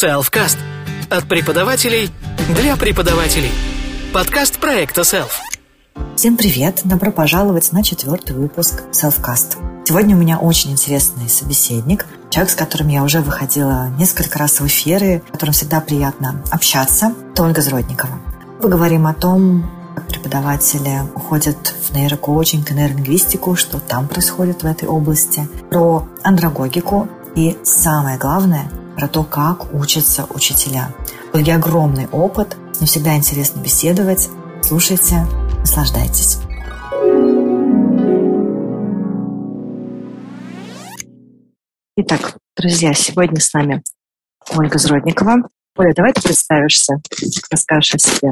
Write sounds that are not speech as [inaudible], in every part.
Selfcast. От преподавателей для преподавателей. Подкаст проекта Self. Всем привет! Добро пожаловать на четвертый выпуск Selfcast. Сегодня у меня очень интересный собеседник, человек, с которым я уже выходила несколько раз в эфиры, с которым всегда приятно общаться, это Зродникова. Поговорим о том, как преподаватели уходят в нейрокоучинг и нейролингвистику, что там происходит в этой области, про андрогогику и, самое главное, про то, как учатся учителя. Ольги огромный опыт, но всегда интересно беседовать. Слушайте, наслаждайтесь. Итак, друзья, сегодня с нами Ольга Зродникова. Оля, давай ты представишься, расскажешь о себе.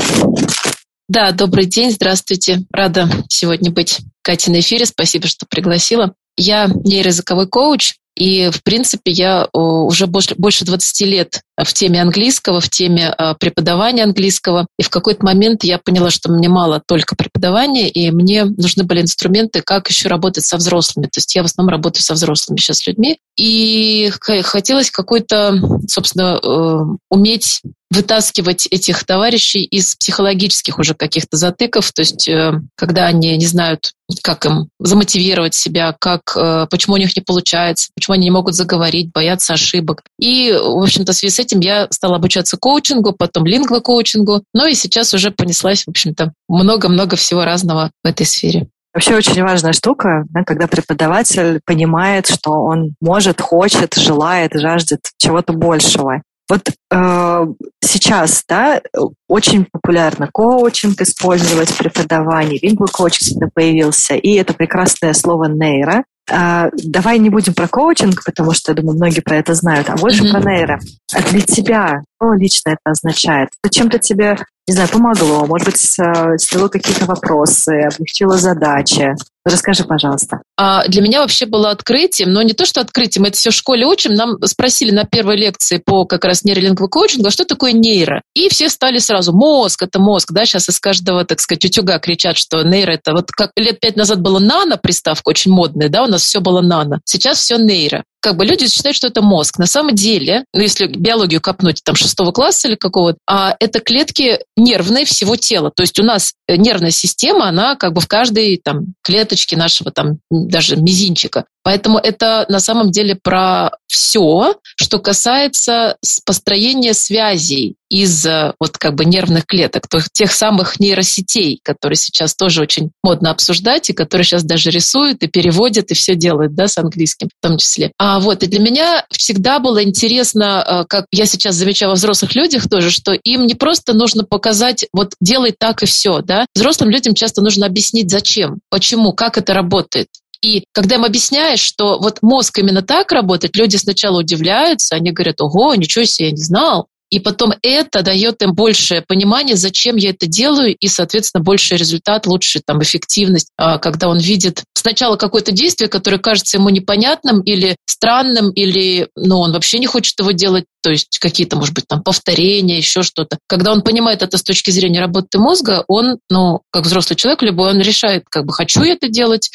Да, добрый день, здравствуйте. Рада сегодня быть Катей на эфире. Спасибо, что пригласила. Я нейроязыковой коуч, и, в принципе, я уже больше 20 лет в теме английского, в теме а, преподавания английского. И в какой-то момент я поняла, что мне мало только преподавания, и мне нужны были инструменты, как еще работать со взрослыми. То есть я в основном работаю со взрослыми сейчас людьми. И хотелось какой-то, собственно, э, уметь вытаскивать этих товарищей из психологических уже каких-то затыков, то есть э, когда они не знают, как им замотивировать себя, как, э, почему у них не получается, почему они не могут заговорить, боятся ошибок. И, в общем-то, в связи с этим я стала обучаться коучингу, потом лингвокоучингу, ну и сейчас уже понеслась, в общем-то, много-много всего разного в этой сфере. Вообще очень важная штука, да, когда преподаватель понимает, что он может, хочет, желает, жаждет чего-то большего. Вот э, сейчас, да, очень популярно коучинг использовать в преподавании, лингвокоучинг всегда появился, и это прекрасное слово нейро. Э, давай не будем про коучинг, потому что, я думаю, многие про это знают, а больше mm-hmm. про нейро. А для тебя лично это означает? Зачем-то тебе, не знаю, помогло, может быть, сняло какие-то вопросы, облегчило задачи. Расскажи, пожалуйста. А для меня вообще было открытием, но не то, что открытием, это все в школе учим. Нам спросили на первой лекции по как раз нейролингвому коучингу, а что такое нейро? И все стали сразу, мозг, это мозг, да, сейчас из каждого, так сказать, утюга кричат, что нейро это вот как лет пять назад было нано приставка очень модная, да, у нас все было нано. Сейчас все нейро как бы люди считают, что это мозг. На самом деле, ну, если биологию копнуть там шестого класса или какого-то, а это клетки нервные всего тела. То есть у нас э, нервная система, она как бы в каждой там клеточке нашего там даже мизинчика. Поэтому это на самом деле про все, что касается построения связей из э, вот как бы нервных клеток, то, тех самых нейросетей, которые сейчас тоже очень модно обсуждать, и которые сейчас даже рисуют и переводят, и все делают, да, с английским в том числе. А вот, и для меня всегда было интересно, э, как я сейчас замечаю во взрослых людях тоже, что им не просто нужно показать, вот делай так и все, да. Взрослым людям часто нужно объяснить, зачем, почему, как это работает. И когда им объясняешь, что вот мозг именно так работает, люди сначала удивляются, они говорят, ого, ничего себе, я не знал. И потом это дает им большее понимание, зачем я это делаю, и, соответственно, больший результат, лучшая там, эффективность, а, когда он видит сначала какое-то действие, которое кажется ему непонятным или странным, или ну, он вообще не хочет его делать, то есть какие-то, может быть, там повторения, еще что-то. Когда он понимает это с точки зрения работы мозга, он, ну, как взрослый человек любой, он решает, как бы, хочу я это делать,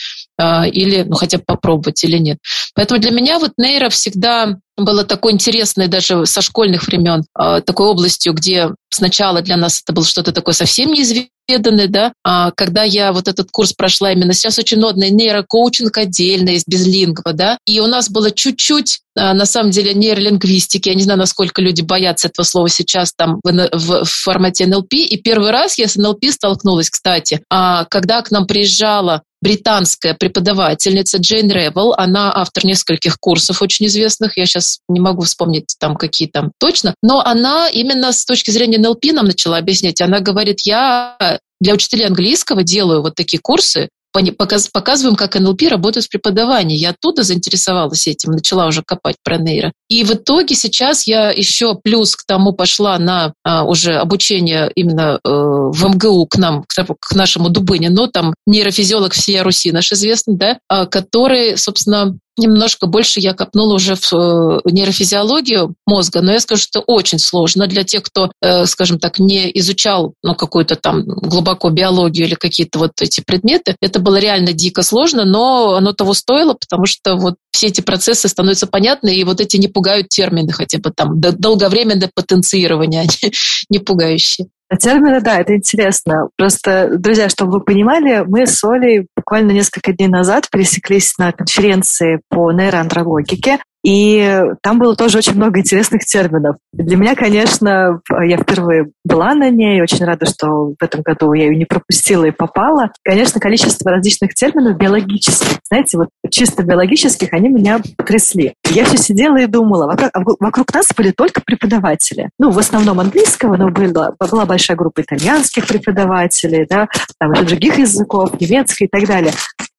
или, ну, хотя бы попробовать или нет. Поэтому для меня вот нейро всегда было такой интересной даже со школьных времен, а, такой областью, где сначала для нас это было что-то такое совсем неизведанное, да, а когда я вот этот курс прошла именно сейчас очень модный нейрокоучинг отдельно есть без лингва, да, и у нас было чуть-чуть а, на самом деле нейролингвистики, я не знаю, насколько люди боятся этого слова сейчас там в, в, в формате НЛП, и первый раз я с НЛП столкнулась, кстати, а, когда к нам приезжала британская преподавательница Джейн Ревел. Она автор нескольких курсов очень известных. Я сейчас не могу вспомнить там какие там точно. Но она именно с точки зрения НЛП нам начала объяснять. Она говорит, я для учителей английского делаю вот такие курсы, показываем, как НЛП работает в преподавании. Я оттуда заинтересовалась этим, начала уже копать про нейро. И в итоге сейчас я еще плюс к тому пошла на а, уже обучение именно э, в МГУ к нам, к, к нашему Дубынину, там нейрофизиолог всея Руси наш известный, да, а, который, собственно, немножко больше я копнула уже в э, нейрофизиологию мозга, но я скажу, что очень сложно для тех, кто, э, скажем так, не изучал ну, какую-то там глубоко биологию или какие-то вот эти предметы. Это было реально дико сложно, но оно того стоило, потому что вот все эти процессы становятся понятны, и вот эти не пугают термины хотя бы там долговременное потенцирование, [laughs] они не пугающие. А термины, да, это интересно. Просто, друзья, чтобы вы понимали, мы с Олей буквально несколько дней назад пересеклись на конференции по нейроандрологике. И там было тоже очень много интересных терминов. Для меня, конечно, я впервые была на ней, очень рада, что в этом году я ее не пропустила и попала. Конечно, количество различных терминов биологических, знаете, вот чисто биологических, они меня потрясли. Я все сидела и думала, вокруг, вокруг нас были только преподаватели. Ну, в основном английского, но была, была большая группа итальянских преподавателей, да, там других языков, немецкий и так далее.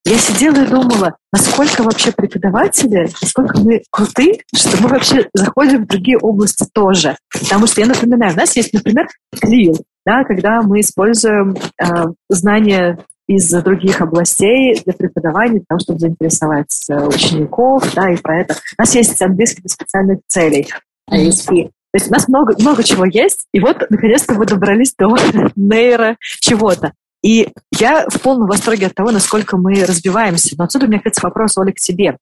Я сидела и думала, насколько вообще преподаватели, насколько мы круты, что мы вообще заходим в другие области тоже. Потому что я напоминаю, у нас есть, например, клин, да, когда мы используем э, знания из других областей для преподавания, для того, чтобы заинтересовать э, учеников, да, и поэтому у нас есть английский для специальных целей, ISP. То есть у нас много, много чего есть, и вот, наконец-то, мы добрались до [laughs] нейро чего-то. И я в полном восторге от того, насколько мы разбиваемся. Но отсюда меня, кстати, вопрос, Оля, к тебе.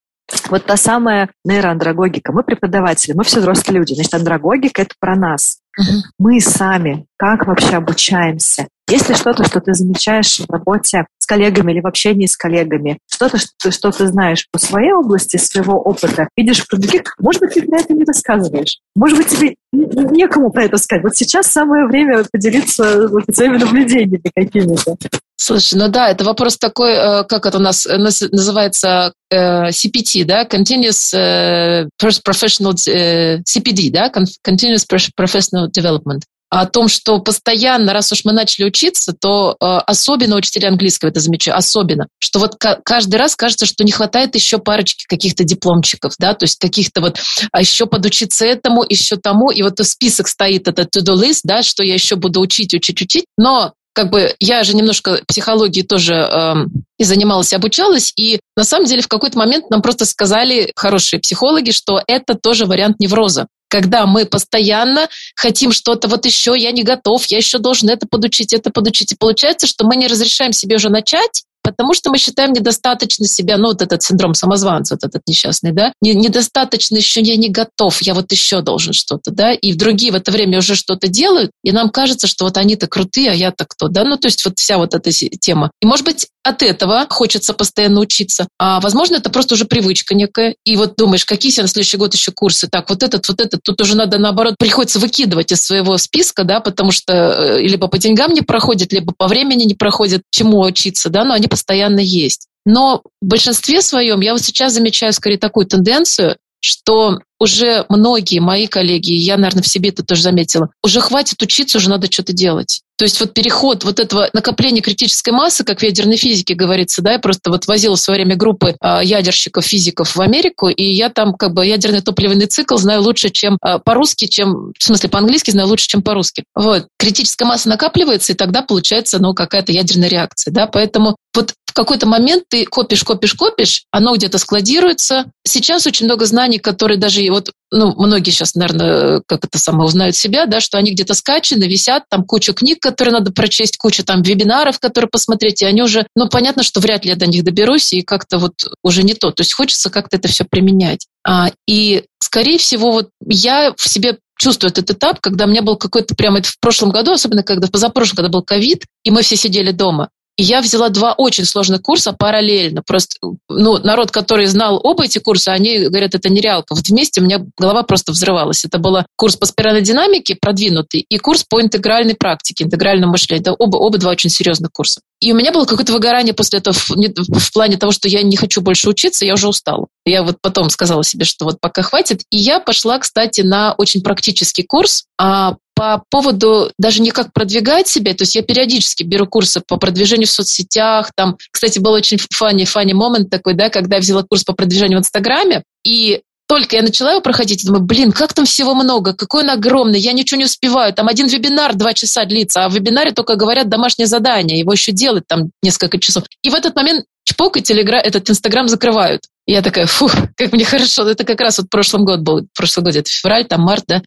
Вот та самая нейроандрогогика. Мы преподаватели, мы все взрослые люди. Значит, андрогогика – это про нас. Uh-huh. Мы сами как вообще обучаемся? Есть ли что-то, что ты замечаешь в работе коллегами или в общении с коллегами? Что-то, что, ты знаешь по своей области, своего опыта, видишь про других? Может быть, ты про это не рассказываешь? Может быть, тебе некому про это сказать? Вот сейчас самое время поделиться своими наблюдениями какими-то. Слушай, ну да, это вопрос такой, э, как это у нас э, называется, э, CPT, да, Continuous Professional CPD, да, Continuous Professional Development о том, что постоянно, раз уж мы начали учиться, то э, особенно учителя английского это замечаю, особенно, что вот каждый раз кажется, что не хватает еще парочки каких-то дипломчиков, да, то есть каких-то вот, а еще подучиться этому, еще тому, и вот список стоит, этот to-do list, да, что я еще буду учить, учить, учить, но как бы я же немножко психологией тоже э, и занималась, и обучалась, и на самом деле в какой-то момент нам просто сказали хорошие психологи, что это тоже вариант невроза когда мы постоянно хотим что-то вот еще, я не готов, я еще должен это подучить, это подучить. И получается, что мы не разрешаем себе уже начать, потому что мы считаем недостаточно себя, ну, вот этот синдром самозванца, вот этот несчастный, да, недостаточно еще, я не готов, я вот еще должен что-то, да, и другие в это время уже что-то делают, и нам кажется, что вот они-то крутые, а я-то кто, да, ну, то есть вот вся вот эта тема. И, может быть, от этого хочется постоянно учиться. А, возможно, это просто уже привычка некая. И вот думаешь, какие себе на следующий год еще курсы? Так, вот этот, вот этот. Тут уже надо, наоборот, приходится выкидывать из своего списка, да, потому что э, либо по деньгам не проходит, либо по времени не проходит, чему учиться, да, но они постоянно есть. Но в большинстве своем я вот сейчас замечаю скорее такую тенденцию, что уже многие мои коллеги, я, наверное, в себе это тоже заметила, уже хватит учиться, уже надо что-то делать. То есть вот переход вот этого накопления критической массы, как в ядерной физике говорится, да, я просто вот возила в свое время группы э, ядерщиков, физиков в Америку, и я там как бы ядерный топливный цикл знаю лучше, чем э, по-русски, чем, в смысле, по-английски знаю лучше, чем по-русски. Вот. Критическая масса накапливается, и тогда получается, ну, какая-то ядерная реакция, да, поэтому вот какой-то момент ты копишь, копишь, копишь, оно где-то складируется. Сейчас очень много знаний, которые даже вот ну, многие сейчас, наверное, как это самое, узнают себя, да, что они где-то скачаны, висят, там куча книг, которые надо прочесть, куча там вебинаров, которые посмотреть, и они уже, ну, понятно, что вряд ли я до них доберусь, и как-то вот уже не то. То есть хочется как-то это все применять. А, и, скорее всего, вот я в себе чувствую этот этап, когда у меня был какой-то прямо это в прошлом году, особенно когда позапрошлом, когда был ковид, и мы все сидели дома. И я взяла два очень сложных курса параллельно. Просто, ну, народ, который знал оба эти курса, они говорят, это нереалка. Вот вместе у меня голова просто взрывалась. Это был курс по спиральной динамике продвинутый и курс по интегральной практике, интегральному мышлению. Это оба, оба два очень серьезных курса. И у меня было какое-то выгорание после этого в, в плане того, что я не хочу больше учиться, я уже устала. Я вот потом сказала себе, что вот пока хватит. И я пошла, кстати, на очень практический курс а, по поводу даже не как продвигать себя, то есть я периодически беру курсы по продвижению в соцсетях, там, кстати, был очень фанни, фанни момент такой, да, когда я взяла курс по продвижению в Инстаграме, и только я начала его проходить, думаю, блин, как там всего много, какой он огромный, я ничего не успеваю. Там один вебинар два часа длится, а в вебинаре только говорят домашнее задание, его еще делать там несколько часов. И в этот момент чпок и телегра... этот Инстаграм закрывают. Я такая, фу, как мне хорошо. Это как раз вот прошлый год был, прошлый год, это февраль, там март, да.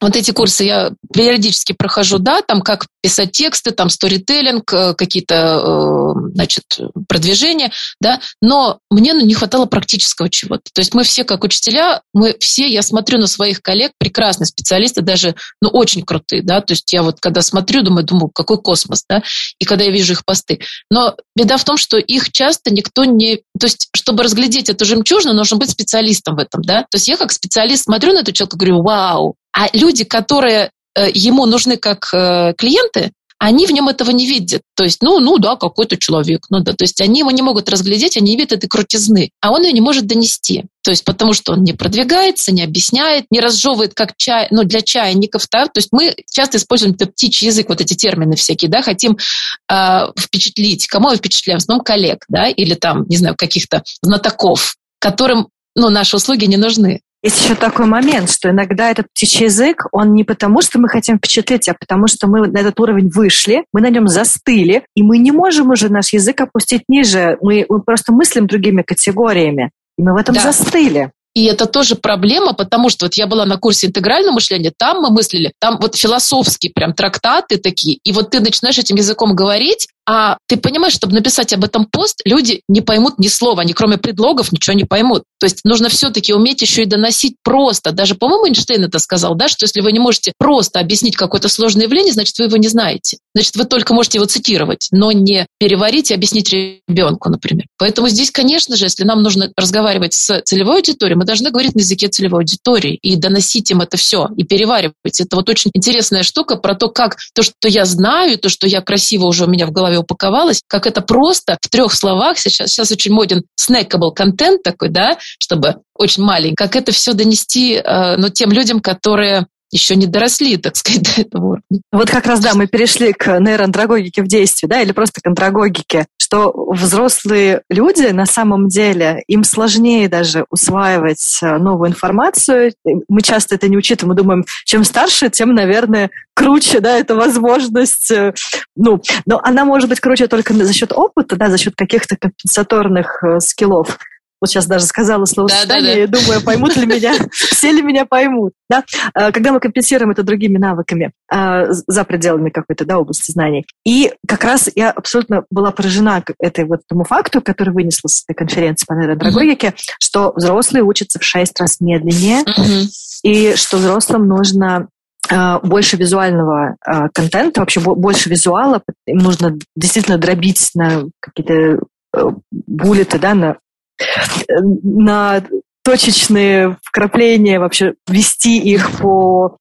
Вот эти курсы я периодически прохожу, да, там как писать тексты, там сторителлинг, э, какие-то, э, значит, продвижения, да, но мне ну, не хватало практического чего-то. То есть мы все, как учителя, мы все, я смотрю на своих коллег, прекрасные специалисты, даже, ну, очень крутые, да, то есть я вот когда смотрю, думаю, думаю, какой космос, да, и когда я вижу их посты. Но беда в том, что их часто никто не... То есть, чтобы разглядеть эту жемчужину, нужно быть специалистом в этом, да. То есть я как специалист смотрю на этого человека говорю, вау, а люди, которые э, ему нужны как э, клиенты, они в нем этого не видят. То есть, ну, ну да, какой-то человек, ну да. То есть они его не могут разглядеть, они не видят этой крутизны, а он ее не может донести. То есть потому что он не продвигается, не объясняет, не разжевывает как чай, ну, для чайников, да. То есть мы часто используем это птичий язык, вот эти термины всякие, да, хотим э, впечатлить. Кому мы впечатляем? В основном коллег, да, или там, не знаю, каких-то знатоков, которым ну, наши услуги не нужны. Есть еще такой момент, что иногда этот птичий язык, он не потому, что мы хотим впечатлить, а потому, что мы на этот уровень вышли, мы на нем застыли, и мы не можем уже наш язык опустить ниже. Мы, мы просто мыслим другими категориями. И мы в этом да. застыли. И это тоже проблема, потому что вот я была на курсе интегрального мышления, там мы мыслили, там вот философские прям трактаты такие, и вот ты начинаешь этим языком говорить, а ты понимаешь, чтобы написать об этом пост, люди не поймут ни слова, они кроме предлогов ничего не поймут. То есть нужно все-таки уметь еще и доносить просто. Даже, по-моему, Эйнштейн это сказал, да, что если вы не можете просто объяснить какое-то сложное явление, значит, вы его не знаете. Значит, вы только можете его цитировать, но не переварить и объяснить ребенку, например. Поэтому здесь, конечно же, если нам нужно разговаривать с целевой аудиторией, мы должны говорить на языке целевой аудитории и доносить им это все, и переваривать. Это вот очень интересная штука про то, как то, что я знаю, то, что я красиво уже у меня в голове упаковалось, как это просто в трех словах, сейчас, сейчас очень моден snackable контент такой, да, чтобы очень маленький, как это все донести э, ну, тем людям, которые еще не доросли, так сказать, [laughs] до этого уровня. Вот как раз, да, мы перешли к нейроандрогогике в действии, да, или просто к андрогогике, что взрослые люди на самом деле, им сложнее даже усваивать э, новую информацию. Мы часто это не учитываем, мы думаем, чем старше, тем, наверное, круче, да, эта возможность, э, ну, но она может быть круче только за счет опыта, да, за счет каких-то компенсаторных э, скиллов вот сейчас даже сказала словосочетание, да, да, да. и думаю, поймут ли меня, [laughs] все ли меня поймут. Да? А, когда мы компенсируем это другими навыками а, за пределами какой-то да, области знаний. И как раз я абсолютно была поражена этой вот тому факту, который вынесла с этой конференции по нейродрагогике, mm-hmm. что взрослые учатся в шесть раз медленнее, mm-hmm. и что взрослым нужно а, больше визуального контента, вообще больше визуала, им нужно действительно дробить на какие-то э, буллеты, да, на на точечные вкрапления, вообще вести их по,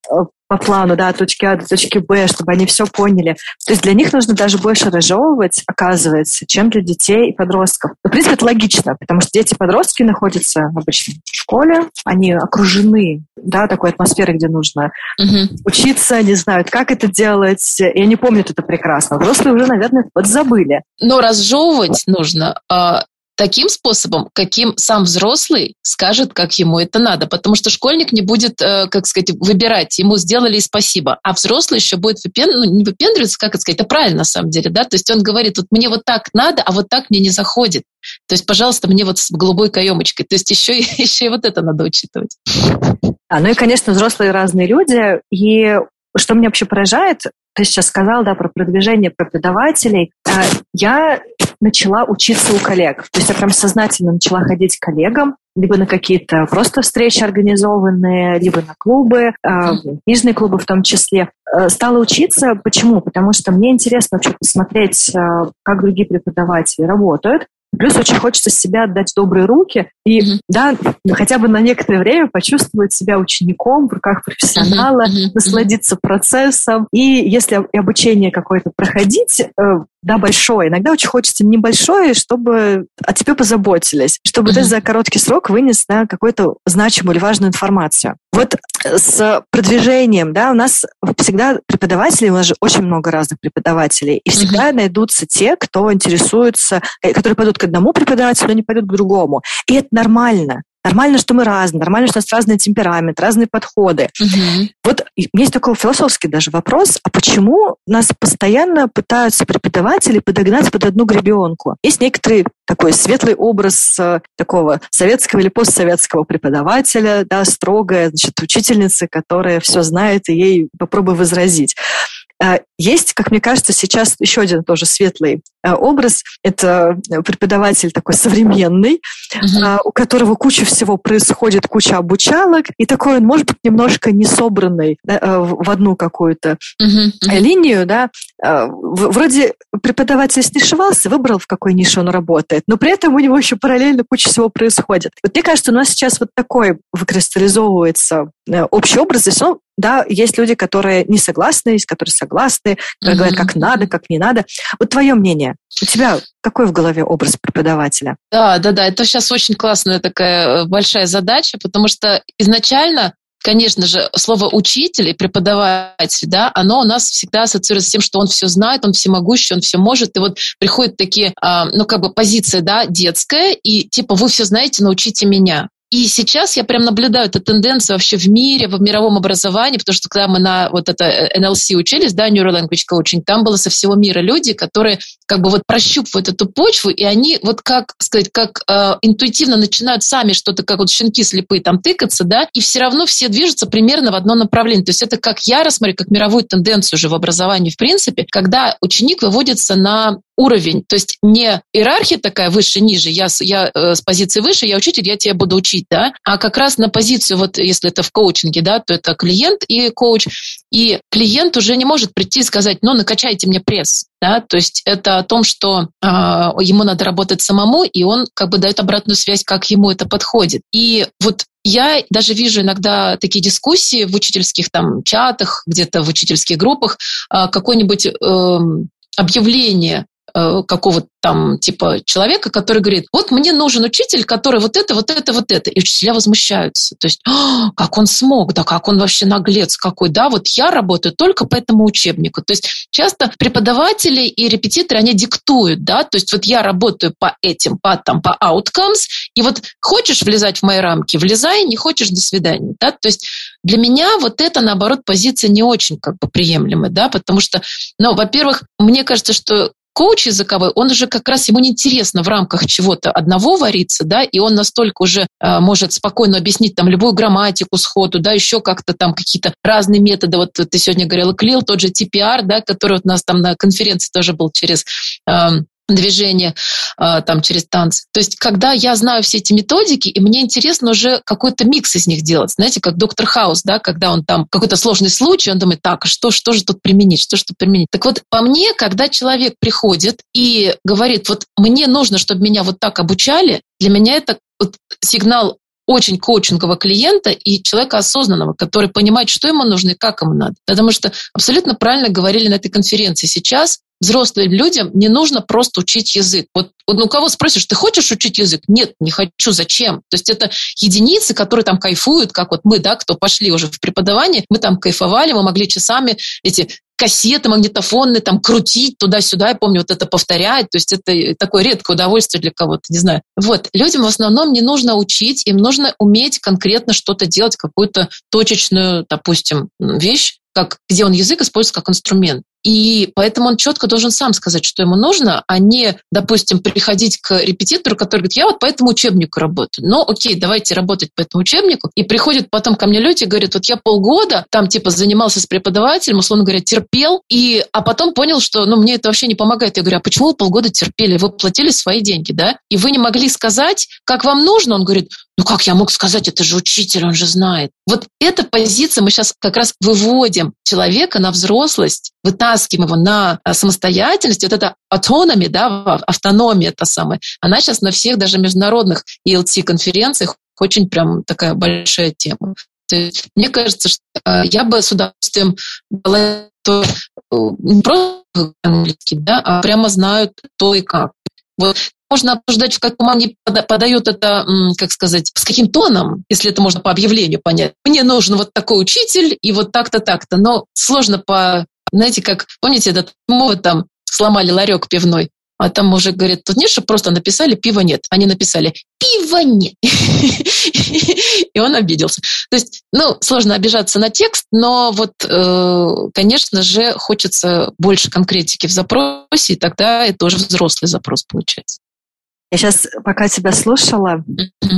по плану, да, от точки А до точки Б, чтобы они все поняли. То есть для них нужно даже больше разжевывать, оказывается, чем для детей и подростков. Но, в принципе, это логично, потому что дети и подростки находятся обычно в школе, они окружены, да, такой атмосферой, где нужно угу. учиться, не знают, как это делать, и они помнят это прекрасно. Взрослые уже, наверное, подзабыли. Но разжевывать нужно а, таким способом, каким сам взрослый скажет, как ему это надо. Потому что школьник не будет, э, как сказать, выбирать, ему сделали и спасибо. А взрослый еще будет выпен... ну, не выпендриваться, как это сказать, это правильно на самом деле, да? То есть он говорит, вот мне вот так надо, а вот так мне не заходит. То есть, пожалуйста, мне вот с голубой каемочкой. То есть еще, [laughs] еще и вот это надо учитывать. А, ну и, конечно, взрослые разные люди. И что меня вообще поражает, ты сейчас сказал, да, про продвижение преподавателей. А, я начала учиться у коллег. То есть я прям сознательно начала ходить к коллегам, либо на какие-то просто встречи организованные, либо на клубы, э, книжные клубы в том числе. Э, стала учиться. Почему? Потому что мне интересно вообще посмотреть, э, как другие преподаватели работают. Плюс очень хочется себя отдать в добрые руки и, mm-hmm. да, хотя бы на некоторое время почувствовать себя учеником в руках профессионала, mm-hmm. насладиться процессом. И если обучение какое-то проходить, э, да, большое. Иногда очень хочется небольшое, чтобы о тебе позаботились, чтобы mm-hmm. ты за короткий срок вынес да, какую-то значимую или важную информацию. Вот с продвижением, да, у нас всегда преподаватели, у нас же очень много разных преподавателей, и всегда mm-hmm. найдутся те, кто интересуется, э, которые пойдут к одному преподавателю, но не пойдут к другому. И это нормально. Нормально, что мы разные, нормально, что у нас разный темперамент, разные подходы. Угу. Вот есть такой философский даже вопрос, а почему нас постоянно пытаются преподаватели подогнать под одну гребенку? Есть некоторые такой светлый образ э, такого советского или постсоветского преподавателя, да, строгая, значит, учительницы, которая все знает, и ей попробуй возразить. Э, есть, как мне кажется, сейчас еще один тоже светлый э, образ. Это преподаватель такой современный, uh-huh. у которого куча всего происходит, куча обучалок, и такой он, может быть, немножко не собранный в одну какую-то uh-huh. Uh-huh. линию, да. Вроде преподаватель снишевался, выбрал, в какой нише он работает, но при этом у него еще параллельно куча всего происходит. Вот мне кажется, у нас сейчас вот такой выкристаллизовывается общий образ, здесь, ну, да, есть люди, которые не согласны, есть которые согласны, которые mm-hmm. говорят, как надо, как не надо. Вот твое мнение, у тебя какой в голове образ преподавателя? Да, да, да, это сейчас очень классная такая э, большая задача, потому что изначально конечно же, слово учитель и преподаватель, да, оно у нас всегда ассоциируется с тем, что он все знает, он всемогущий, он все может. И вот приходят такие, а, ну, как бы позиция, да, детская, и типа вы все знаете, научите меня. И сейчас я прям наблюдаю эту тенденцию вообще в мире, в мировом образовании, потому что когда мы на вот это NLC учились, да, Neuro Language Coaching, там было со всего мира люди, которые как бы вот прощупывают эту почву, и они вот как сказать, как э, интуитивно начинают сами что-то, как вот щенки слепые там тыкаться, да, и все равно все движутся примерно в одно направление. То есть это как я рассмотрю, как мировую тенденцию уже в образовании в принципе, когда ученик выводится на уровень, то есть не иерархия такая выше, ниже, я, я э, с позиции выше, я учитель, я тебя буду учить, да, а как раз на позицию, вот если это в коучинге, да, то это клиент и коуч, и клиент уже не может прийти и сказать, ну, накачайте мне пресс, да, то есть это о том, что э, ему надо работать самому, и он как бы дает обратную связь, как ему это подходит. И вот я даже вижу иногда такие дискуссии в учительских там чатах, где-то в учительских группах, э, какое-нибудь э, объявление Э, какого-то там типа человека, который говорит, вот мне нужен учитель, который вот это, вот это, вот это. И учителя возмущаются. То есть, «А, как он смог, да как он вообще наглец какой, да, вот я работаю только по этому учебнику. То есть часто преподаватели и репетиторы, они диктуют, да, то есть вот я работаю по этим, по, там, по outcomes, и вот хочешь влезать в мои рамки, влезай, не хочешь, до свидания, да, то есть для меня вот это, наоборот, позиция не очень как бы приемлемая, да, потому что, ну, во-первых, мне кажется, что коуч языковой, он уже как раз ему неинтересно в рамках чего-то одного вариться, да, и он настолько уже э, может спокойно объяснить там любую грамматику сходу, да, еще как-то там какие-то разные методы. Вот ты сегодня говорила, Клил, тот же TPR, да, который вот у нас там на конференции тоже был через э, движение а, там через танцы. То есть, когда я знаю все эти методики, и мне интересно уже какой-то микс из них делать. Знаете, как доктор Хаус, да, когда он там какой-то сложный случай, он думает, так, а что, что же тут применить, что же тут применить. Так вот, по мне, когда человек приходит и говорит, вот мне нужно, чтобы меня вот так обучали, для меня это вот сигнал очень коучингового клиента и человека осознанного, который понимает, что ему нужно и как ему надо. Потому что абсолютно правильно говорили на этой конференции. Сейчас взрослым людям не нужно просто учить язык. Вот, вот ну, кого спросишь, ты хочешь учить язык? Нет, не хочу. Зачем? То есть это единицы, которые там кайфуют, как вот мы, да, кто пошли уже в преподавание, мы там кайфовали, мы могли часами эти кассеты магнитофонные там крутить туда-сюда, я помню, вот это повторять, то есть это такое редкое удовольствие для кого-то, не знаю. Вот, людям в основном не нужно учить, им нужно уметь конкретно что-то делать, какую-то точечную, допустим, вещь, как, где он язык использует как инструмент. И поэтому он четко должен сам сказать, что ему нужно, а не, допустим, приходить к репетитору, который говорит, я вот по этому учебнику работаю. Ну, окей, давайте работать по этому учебнику. И приходят потом ко мне люди и говорят, вот я полгода там типа занимался с преподавателем, условно говоря, терпел, и, а потом понял, что ну, мне это вообще не помогает. Я говорю, а почему вы полгода терпели? Вы платили свои деньги, да? И вы не могли сказать, как вам нужно? Он говорит, ну как я мог сказать, это же учитель, он же знает. Вот эта позиция мы сейчас как раз выводим человека на взрослость, вытаскиваем его на а, самостоятельность. Вот эта автономия, да, автономия та самая, она сейчас на всех даже международных ELT-конференциях очень прям такая большая тема. То есть, мне кажется, что а, я бы с удовольствием дала то, э, не просто английский, да, а прямо знают то и как. Вот можно обсуждать, в каком они подают это, как сказать, с каким тоном, если это можно по объявлению понять. Мне нужен вот такой учитель и вот так-то, так-то. Но сложно по, знаете, как, помните, этот мова там сломали ларек пивной. А там уже говорят, тут нет, что просто написали «пива нет». Они написали «пива нет». [laughs] И он обиделся. То есть, ну, сложно обижаться на текст, но вот, э, конечно же, хочется больше конкретики в запросе, и тогда это уже взрослый запрос получается. Я сейчас, пока тебя слушала,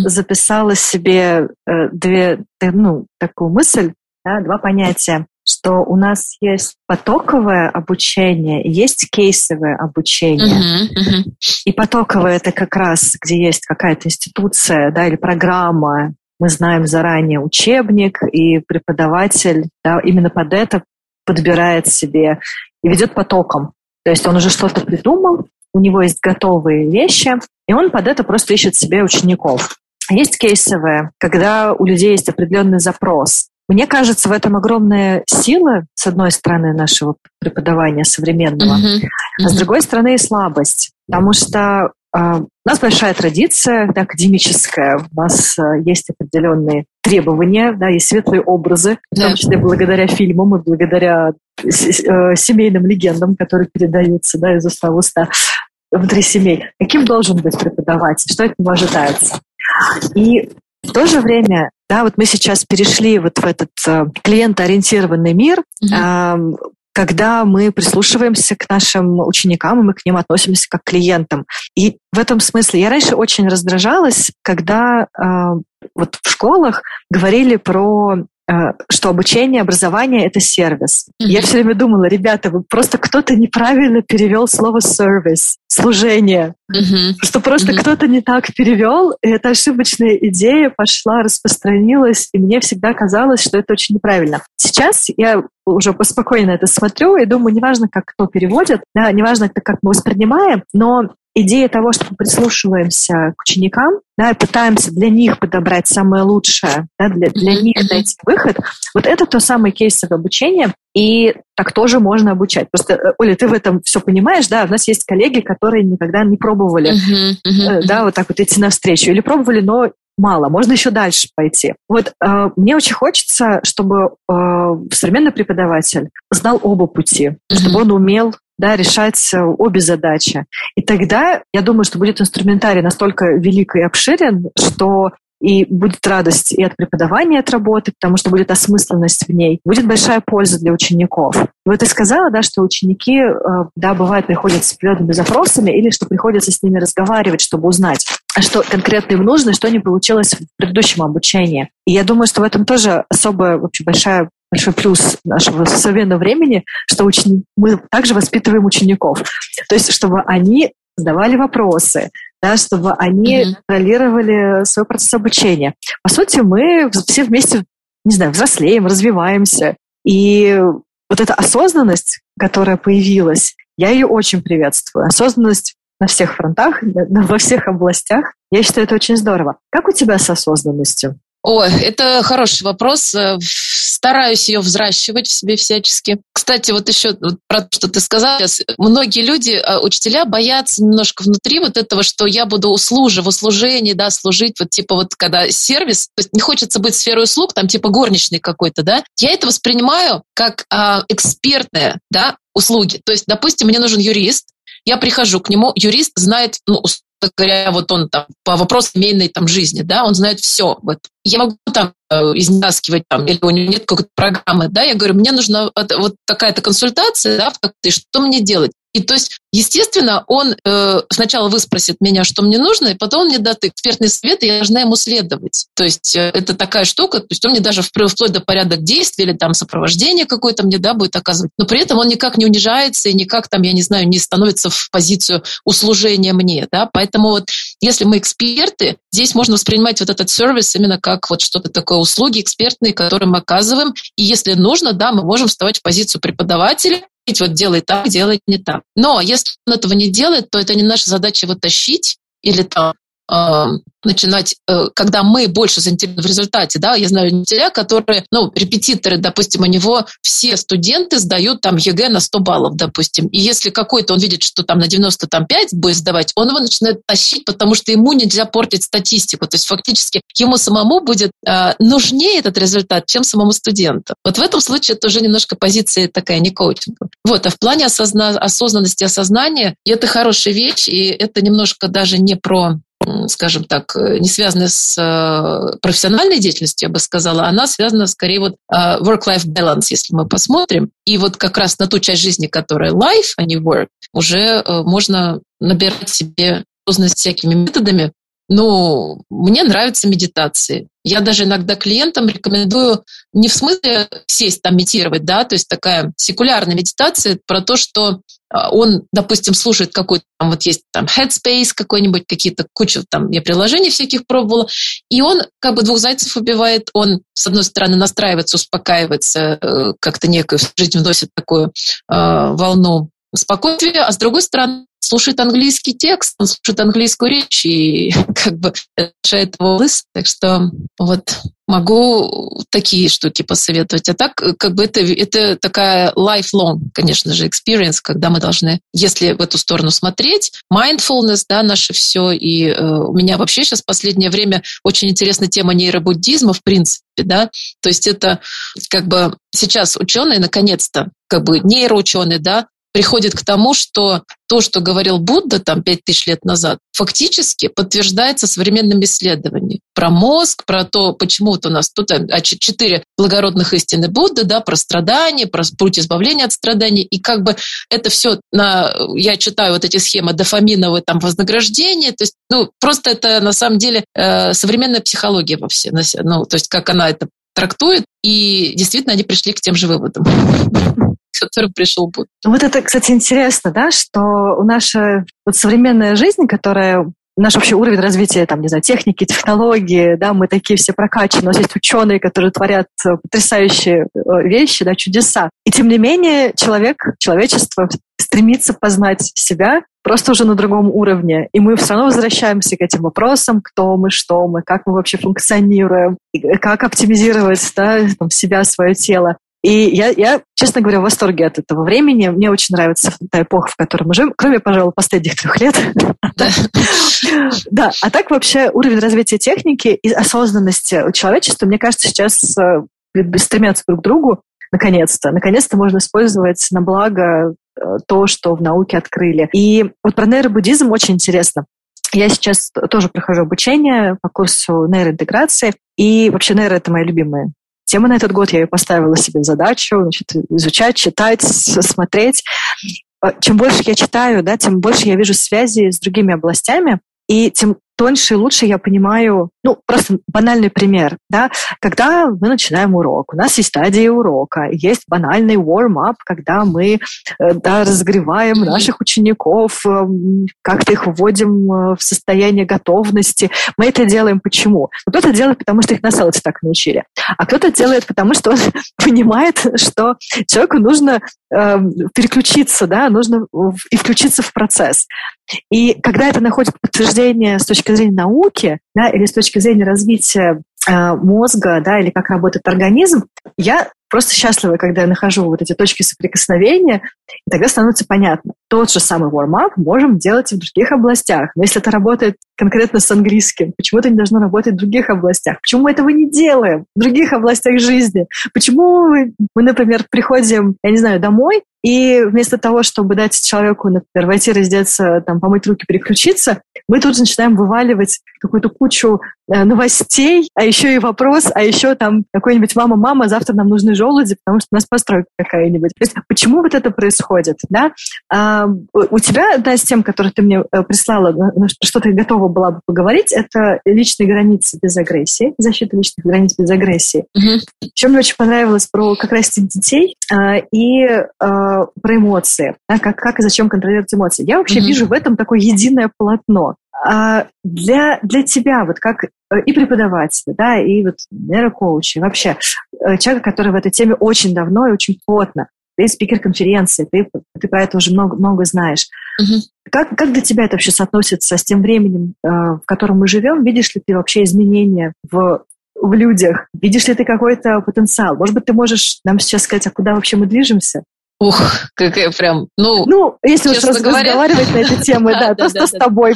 записала себе э, две, ну, такую мысль, да, два понятия что у нас есть потоковое обучение есть кейсовое обучение. Uh-huh, uh-huh. И потоковое это как раз, где есть какая-то институция да, или программа, мы знаем заранее учебник, и преподаватель да, именно под это подбирает себе и ведет потоком. То есть он уже что-то придумал, у него есть готовые вещи, и он под это просто ищет себе учеников. Есть кейсовые, когда у людей есть определенный запрос. Мне кажется, в этом огромная сила, с одной стороны, нашего преподавания современного, uh-huh. Uh-huh. а с другой стороны и слабость. Потому что э, у нас большая традиция да, академическая, у нас э, есть определенные требования, да, есть светлые образы, в том числе благодаря фильмам и благодаря э, семейным легендам, которые передаются да, из уста в уста внутри семей. Каким должен быть преподаватель? Что от него ожидается? И в то же время да, вот мы сейчас перешли вот в этот э, клиентоориентированный мир, mm-hmm. э, когда мы прислушиваемся к нашим ученикам, и мы к ним относимся как к клиентам. И в этом смысле я раньше очень раздражалась, когда э, вот в школах говорили про что обучение, образование — это сервис. Mm-hmm. Я все время думала, ребята, вы просто кто-то неправильно перевел слово service, служение. Mm-hmm. Что просто mm-hmm. кто-то не так перевел, и эта ошибочная идея пошла, распространилась, и мне всегда казалось, что это очень неправильно. Сейчас я уже поспокойно это смотрю и думаю, неважно, как кто переводит, да, неважно, как мы воспринимаем, но идея того, что мы прислушиваемся к ученикам, да, и пытаемся для них подобрать самое лучшее, да, для, для них найти выход, вот это то самое кейсовое обучение, и так тоже можно обучать. Просто, э, Оля, ты в этом все понимаешь, да? У нас есть коллеги, которые никогда не пробовали, uh-huh. да, вот так вот идти навстречу. Или пробовали, но мало, можно еще дальше пойти. Вот э, мне очень хочется, чтобы э, современный преподаватель знал оба пути, mm-hmm. чтобы он умел да, решать э, обе задачи. И тогда, я думаю, что будет инструментарий настолько велик и обширен, что и будет радость и от преподавания, от работы, потому что будет осмысленность в ней, будет большая польза для учеников. И вот ты сказала, да, что ученики, э, да, бывает, приходят с определенными запросами или что приходится с ними разговаривать, чтобы узнать, что конкретно им нужно, что не получилось в предыдущем обучении. И я думаю, что в этом тоже особая, вообще большая большой плюс нашего современного времени, что учени... мы также воспитываем учеников. То есть, чтобы они задавали вопросы, да, чтобы они mm-hmm. контролировали свой процесс обучения. По сути, мы все вместе, не знаю, взрослеем, развиваемся. И вот эта осознанность, которая появилась, я ее очень приветствую. Осознанность на всех фронтах, во всех областях. Я считаю, это очень здорово. Как у тебя с осознанностью? Ой, это хороший вопрос. Э, стараюсь ее взращивать в себе всячески. Кстати, вот еще про то, что ты сказал, многие люди, э, учителя, боятся немножко внутри вот этого, что я буду услужив, в услужении, да, служить, вот типа вот когда сервис, то есть не хочется быть сферой услуг, там типа горничный какой-то, да, я это воспринимаю как а, экспертные, да, услуги. То есть, допустим, мне нужен юрист, я прихожу к нему, юрист знает, ну, говоря, вот он там по вопросу семейной там жизни, да, он знает все. Вот я могу там э, изняскивать там, или у него нет какой-то программы, да, я говорю, мне нужна вот такая-то консультация, да, что мне делать? И то есть, естественно, он э, сначала выспросит меня, что мне нужно, и потом он мне даст экспертный совет, и я должна ему следовать. То есть э, это такая штука, то есть он мне даже вплоть до порядок действий или там сопровождение какое-то мне да, будет оказывать. Но при этом он никак не унижается и никак там, я не знаю, не становится в позицию услужения мне. Да? Поэтому вот если мы эксперты, здесь можно воспринимать вот этот сервис именно как вот что-то такое услуги экспертные, которые мы оказываем. И если нужно, да, мы можем вставать в позицию преподавателя вот делай так, делай не так. Но если он этого не делает, то это не наша задача его тащить или там э, начинать, э, когда мы больше заинтересованы в результате, да, я знаю учителя, которые, ну, репетиторы, допустим, у него все студенты сдают там ЕГЭ на 100 баллов, допустим, и если какой-то он видит, что там на 95 будет сдавать, он его начинает тащить, потому что ему нельзя портить статистику, то есть фактически ему самому будет э, нужнее этот результат, чем самому студенту. Вот в этом случае это уже немножко позиция такая не коучинга. Вот, а в плане осозна- осознанности, осознания, это хорошая вещь, и это немножко даже не про скажем так, э, не связанная с э, профессиональной деятельностью, я бы сказала, она связана скорее вот э, work-life balance, если мы посмотрим. И вот как раз на ту часть жизни, которая life, а не work, уже можно набирать себе осознанность всякими методами. Ну, мне нравятся медитации. Я даже иногда клиентам рекомендую не в смысле сесть там медитировать, да, то есть такая секулярная медитация про то, что а, он, допустим, слушает какой-то, там вот есть там Headspace какой-нибудь, какие-то куча там, я приложений всяких пробовала, и он как бы двух зайцев убивает, он, с одной стороны, настраивается, успокаивается, э, как-то некую жизнь вносит такую э, волну спокойствия, а с другой стороны, слушает английский текст, он слушает английскую речь и [laughs] как бы решает его лыс. Так что вот могу такие штуки посоветовать. А так, как бы это, это такая lifelong, конечно же, experience, когда мы должны, если в эту сторону смотреть, mindfulness, да, наше все. И э, у меня вообще сейчас в последнее время очень интересна тема нейробуддизма, в принципе, да. То есть это как бы сейчас ученые наконец-то, как бы нейроученые, да, приходит к тому, что то, что говорил Будда там пять тысяч лет назад, фактически подтверждается современными исследованиями про мозг, про то, почему вот у нас тут а, четыре благородных истины Будды, да, про страдания, про путь избавления от страданий, и как бы это все на, я читаю вот эти схемы дофаминовые там вознаграждения, то есть, ну, просто это на самом деле э, современная психология во все, ну, то есть как она это трактует, и действительно они пришли к тем же выводам к которым пришел Будда. Вот это, кстати, интересно, да, что у наша вот современная жизнь, которая наш вообще уровень развития, там, не знаю, техники, технологии, да, мы такие все прокачаны, у нас есть ученые, которые творят э, потрясающие э, вещи, да, чудеса. И тем не менее человек, человечество стремится познать себя просто уже на другом уровне. И мы все равно возвращаемся к этим вопросам, кто мы, что мы, как мы вообще функционируем, как оптимизировать да, там, себя, свое тело. И я, я, честно говоря, в восторге от этого времени. Мне очень нравится та эпоха, в которой мы живем, кроме, пожалуй, последних трех лет. Да, [laughs] а так вообще уровень развития техники и осознанности человечества, мне кажется, сейчас э, стремятся друг к другу, наконец-то. Наконец-то можно использовать на благо э, то, что в науке открыли. И вот про нейробуддизм очень интересно. Я сейчас тоже прохожу обучение по курсу нейроинтеграции, и вообще нейро — это моя любимая Тема на этот год я ее поставила себе задачу, значит, изучать, читать, смотреть. Э, чем больше я читаю, да, тем больше я вижу связи с другими областями, и тем тоньше и лучше я понимаю, ну, просто банальный пример, да, когда мы начинаем урок, у нас есть стадия урока, есть банальный warm-up, когда мы, э, да, разогреваем наших учеников, эм, как-то их вводим э, в состояние готовности. Мы это делаем почему? Кто-то делает, потому что их на селте так научили, а кто-то делает, потому что он [laughs] понимает, что человеку нужно э, переключиться, да, нужно и включиться в процесс. И когда это находит подтверждение с точки зрения науки, да, или с точки зрения развития э, мозга, да, или как работает организм, я просто счастлива, когда я нахожу вот эти точки соприкосновения, и тогда становится понятно. Тот же самый warm-up можем делать и в других областях. Но если это работает конкретно с английским, почему это не должно работать в других областях? Почему мы этого не делаем в других областях жизни? Почему мы, например, приходим, я не знаю, домой, и вместо того, чтобы дать человеку, например, войти, раздеться, там, помыть руки, переключиться, мы тут же начинаем вываливать какую-то кучу э, новостей, а еще и вопрос, а еще там какой-нибудь «мама-мама, завтра нам нужны желуди, потому что у нас постройка какая-нибудь». То есть почему вот это происходит? Да? А, у тебя одна из тем, которую ты мне э, прислала, что ты готова была бы поговорить, это личные границы без агрессии, защита личных границ без агрессии. Mm-hmm. Еще мне очень понравилось про как раз детей а, и а, про эмоции, да, как, как и зачем контролировать эмоции. Я вообще mm-hmm. вижу в этом такое единое полотно. А для, для тебя, вот как э, и преподавателя, да, и вот нейрокоуча, вообще э, человека, который в этой теме очень давно и очень плотно, ты спикер конференции, ты, ты про это уже много, много знаешь. Угу. Как, как для тебя это вообще соотносится с тем временем, э, в котором мы живем? Видишь ли ты вообще изменения в, в людях? Видишь ли ты какой-то потенциал? Может быть, ты можешь нам сейчас сказать, а куда вообще мы движемся? Ух, какая прям, ну... Ну, если уж говоря... разговаривать на эту тему, [laughs] да, просто с тобой.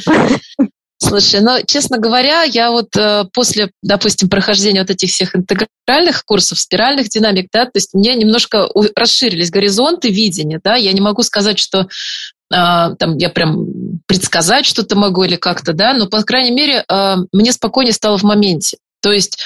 Слушай, ну, честно говоря, я вот э, после, допустим, прохождения вот этих всех интегральных курсов, спиральных динамик, да, то есть у меня немножко расширились горизонты видения, да, я не могу сказать, что Uh, там я прям предсказать что-то могу или как-то, да, но, по крайней мере, uh, мне спокойнее стало в моменте. То есть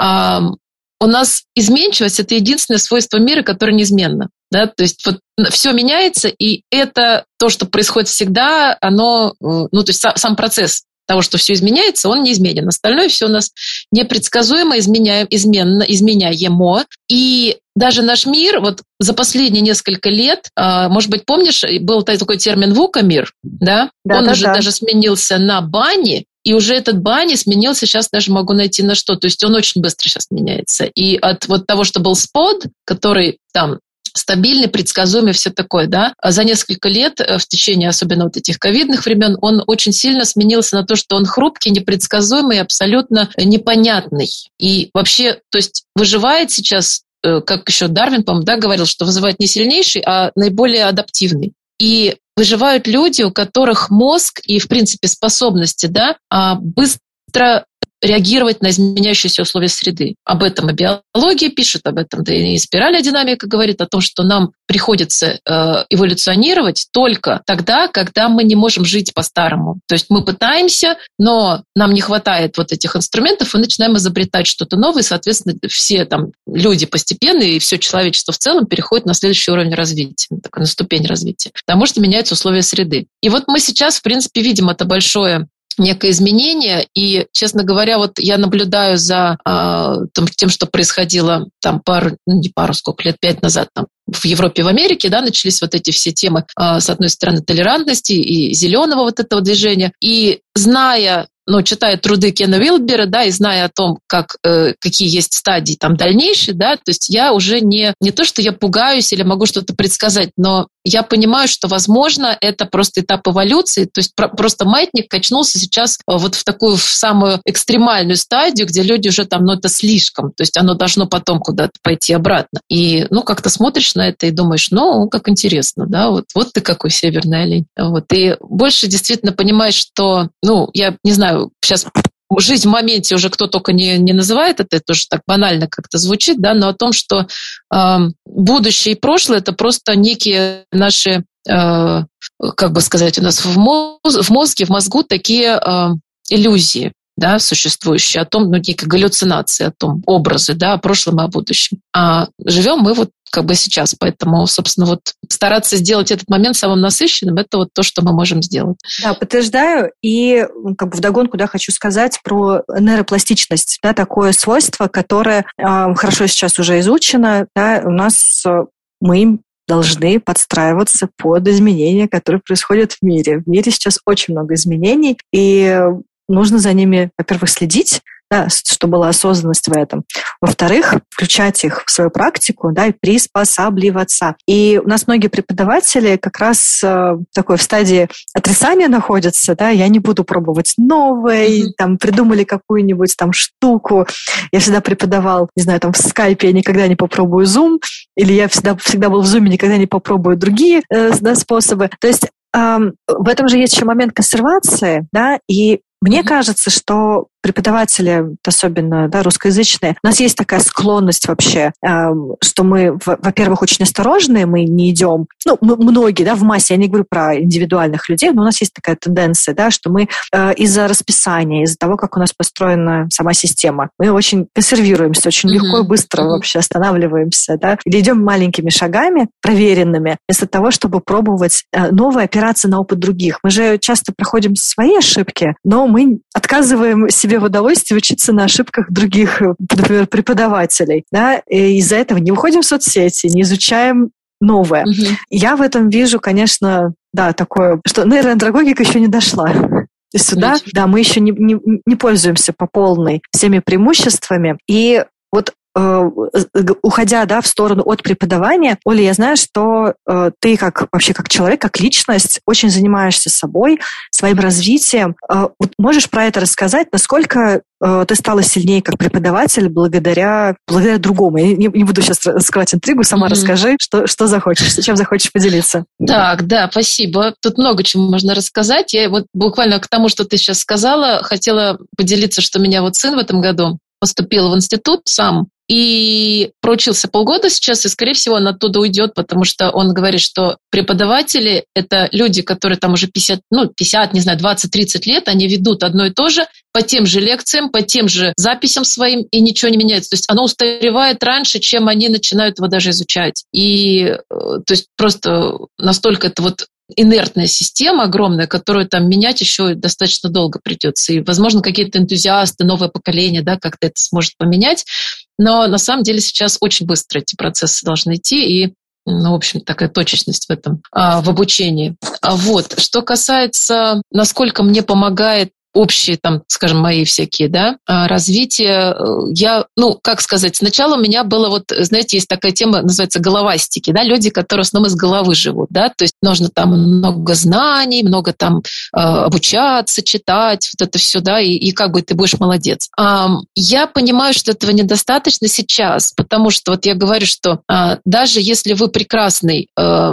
uh, у нас изменчивость – это единственное свойство мира, которое неизменно. Да? То есть вот все меняется, и это то, что происходит всегда, оно, ну, то есть сам процесс того, что все изменяется, он неизменен. Остальное все у нас непредсказуемо, изменяем, изменно, изменяемо. И даже наш мир, вот за последние несколько лет, а, может быть, помнишь, был такой термин «вукамир», да? да он да, уже да. даже сменился на «бани», и уже этот бани сменился, сейчас даже могу найти на что. То есть он очень быстро сейчас меняется. И от вот того, что был спод, который там стабильный, предсказуемый, все такое, да. А за несколько лет, э, в течение особенно вот этих ковидных времен, он очень сильно сменился на то, что он хрупкий, непредсказуемый, абсолютно непонятный. И вообще, то есть выживает сейчас э, как еще Дарвин, по-моему, да, говорил, что вызывает не сильнейший, а наиболее адаптивный. И выживают люди, у которых мозг и, в принципе, способности да, а, быстро реагировать на изменяющиеся условия среды. Об этом и биология пишет, об этом да и спиральная динамика говорит о том, что нам приходится э, эволюционировать только тогда, когда мы не можем жить по-старому. То есть мы пытаемся, но нам не хватает вот этих инструментов, и начинаем изобретать что-то новое, и, соответственно, все там люди постепенно и все человечество в целом переходит на следующий уровень развития, на ступень развития, потому что меняются условия среды. И вот мы сейчас, в принципе, видим это большое некое изменение. И, честно говоря, вот я наблюдаю за э, тем, что происходило там пару, ну не пару, сколько лет, пять назад там, в Европе, в Америке, да, начались вот эти все темы, э, с одной стороны, толерантности и зеленого вот этого движения. И зная ну, читая труды Кена Вилбера, да, и зная о том, как, э, какие есть стадии там дальнейшие, да, то есть я уже не, не то, что я пугаюсь или могу что-то предсказать, но я понимаю, что, возможно, это просто этап эволюции, то есть про, просто маятник качнулся сейчас э, вот в такую в самую экстремальную стадию, где люди уже там, ну, это слишком, то есть оно должно потом куда-то пойти обратно. И, ну, как-то смотришь на это и думаешь, ну, как интересно, да, вот, вот ты какой северный олень. Вот, и больше действительно понимаешь, что, ну, я не знаю, сейчас жизнь в моменте уже кто только не, не называет это, это тоже так банально как-то звучит, да, но о том, что э, будущее и прошлое это просто некие наши, э, как бы сказать, у нас в, моз, в мозге, в мозгу такие э, иллюзии, да, существующие, о том, ну, некие галлюцинации, о том, образы, да, о прошлом и о будущем. А живем мы вот как бы сейчас. Поэтому, собственно, вот стараться сделать этот момент самым насыщенным, это вот то, что мы можем сделать. Да, подтверждаю. И как бы вдогонку, да, хочу сказать про нейропластичность, да, такое свойство, которое э, хорошо сейчас уже изучено, да, у нас э, мы должны подстраиваться под изменения, которые происходят в мире. В мире сейчас очень много изменений, и нужно за ними, во-первых, следить, да, что была осознанность в этом. Во-вторых, включать их в свою практику, да, и приспосабливаться. И у нас многие преподаватели как раз э, такой в стадии отрицания находятся, да, я не буду пробовать новое, mm-hmm. там придумали какую-нибудь там штуку. Я всегда преподавал, не знаю, там в скайпе я никогда не попробую Zoom, или я всегда, всегда был в Zoom, никогда не попробую другие э, да, способы. То есть в этом же есть еще момент консервации, да, и мне кажется, что преподаватели, особенно да, русскоязычные, у нас есть такая склонность вообще, э, что мы, во-первых, очень осторожные, мы не идем, ну, мы, многие, да, в массе, я не говорю про индивидуальных людей, но у нас есть такая тенденция, да, что мы э, из-за расписания, из-за того, как у нас построена сама система, мы очень консервируемся, очень mm-hmm. легко и быстро mm-hmm. вообще останавливаемся, да, или идем маленькими шагами, проверенными, вместо того, чтобы пробовать э, новые, опираться на опыт других. Мы же часто проходим свои ошибки, но мы отказываем себе себе в удовольствие учиться на ошибках других, например, преподавателей. Да? И из-за этого не выходим в соцсети, не изучаем новое. Угу. Я в этом вижу, конечно, да, такое, что нейроандрогогика еще не дошла. Есть сюда, да, мы еще не, не, не пользуемся по полной всеми преимуществами. И вот э, уходя да, в сторону от преподавания, Оля, я знаю, что э, ты как вообще как человек, как личность очень занимаешься собой, своим развитием. Э, вот можешь про это рассказать, насколько э, ты стала сильнее как преподаватель благодаря, благодаря другому. Я не, не буду сейчас раскрывать интригу, сама mm-hmm. расскажи, что, что захочешь, чем захочешь поделиться. Так, да, спасибо. Тут много чего можно рассказать. Я вот буквально к тому, что ты сейчас сказала, хотела поделиться, что меня вот сын в этом году поступил в институт сам, и проучился полгода сейчас, и, скорее всего, он оттуда уйдет, потому что он говорит, что преподаватели — это люди, которые там уже 50, ну, 50, не знаю, 20-30 лет, они ведут одно и то же по тем же лекциям, по тем же записям своим, и ничего не меняется. То есть оно устаревает раньше, чем они начинают его даже изучать. И, э, то есть просто настолько это вот инертная система огромная, которую там менять еще достаточно долго придется. И, возможно, какие-то энтузиасты, новое поколение, да, как-то это сможет поменять. Но на самом деле сейчас очень быстро эти процессы должны идти, и ну, в общем, такая точечность в этом, а, в обучении. А вот, что касается, насколько мне помогает общие, там, скажем, мои всякие, да, а, развитие. Э, я, ну, как сказать, сначала у меня было вот, знаете, есть такая тема, называется головастики, да, люди, которые в основном из головы живут, да, то есть нужно там много знаний, много там э, обучаться, читать, вот это все, да, и, и как бы ты будешь молодец. А, я понимаю, что этого недостаточно сейчас, потому что вот я говорю, что а, даже если вы прекрасный э,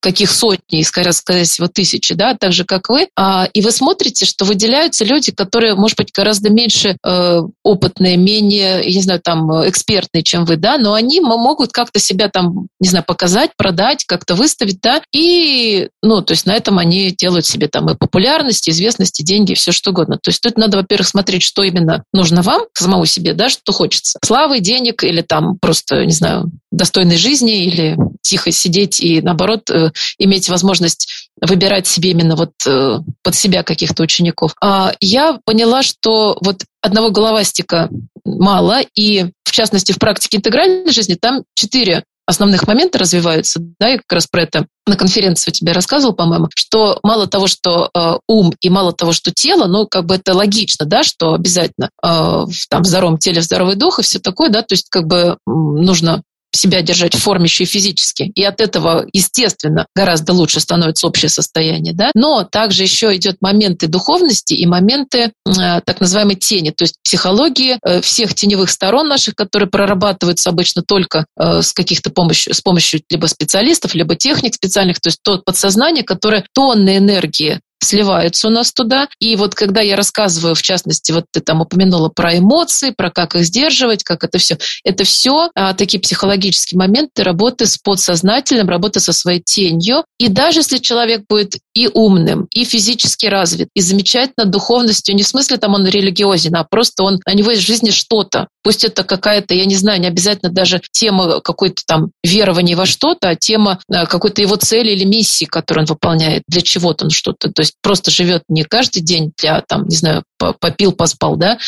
каких сотни, скорее сказать, вот тысячи, да, так же, как вы, а, и вы смотрите, что выделяются люди, которые, может быть, гораздо меньше э, опытные, менее, я не знаю, там, экспертные, чем вы, да, но они могут как-то себя там, не знаю, показать, продать, как-то выставить, да, и, ну, то есть на этом они делают себе там и популярность, и известность, и деньги, и все что угодно. То есть тут надо, во-первых, смотреть, что именно нужно вам, самому себе, да, что хочется. Славы, денег или там просто, не знаю, достойной жизни или тихо сидеть и, наоборот, э, иметь возможность выбирать себе именно вот э, под себя каких-то учеников. А я поняла, что вот одного головастика мало, и в частности в практике интегральной жизни там четыре основных момента развиваются, да, я как раз про это на конференции у тебя рассказывал, по-моему, что мало того, что э, ум и мало того, что тело, ну, как бы это логично, да, что обязательно э, в там, здоровом теле здоровый дух и все такое, да, то есть как бы нужно себя держать в форме еще и физически. И от этого, естественно, гораздо лучше становится общее состояние. Да? Но также еще идет моменты духовности и моменты э, так называемой тени, то есть психологии э, всех теневых сторон наших, которые прорабатываются обычно только э, с каких-то помощью, с помощью либо специалистов, либо техник специальных, то есть то подсознание, которое тонны энергии сливаются у нас туда. И вот когда я рассказываю, в частности, вот ты там упомянула про эмоции, про как их сдерживать, как это все, это все а, такие психологические моменты работы с подсознательным, работы со своей тенью. И даже если человек будет и умным, и физически развит, и замечательно духовностью, не в смысле там он религиозен, а просто он, у него есть в жизни что-то. Пусть это какая-то, я не знаю, не обязательно даже тема какой-то там верования во что-то, а тема а, какой-то его цели или миссии, которую он выполняет, для чего-то он что-то. То есть просто живет не каждый день для, там, не знаю, попил, поспал, да,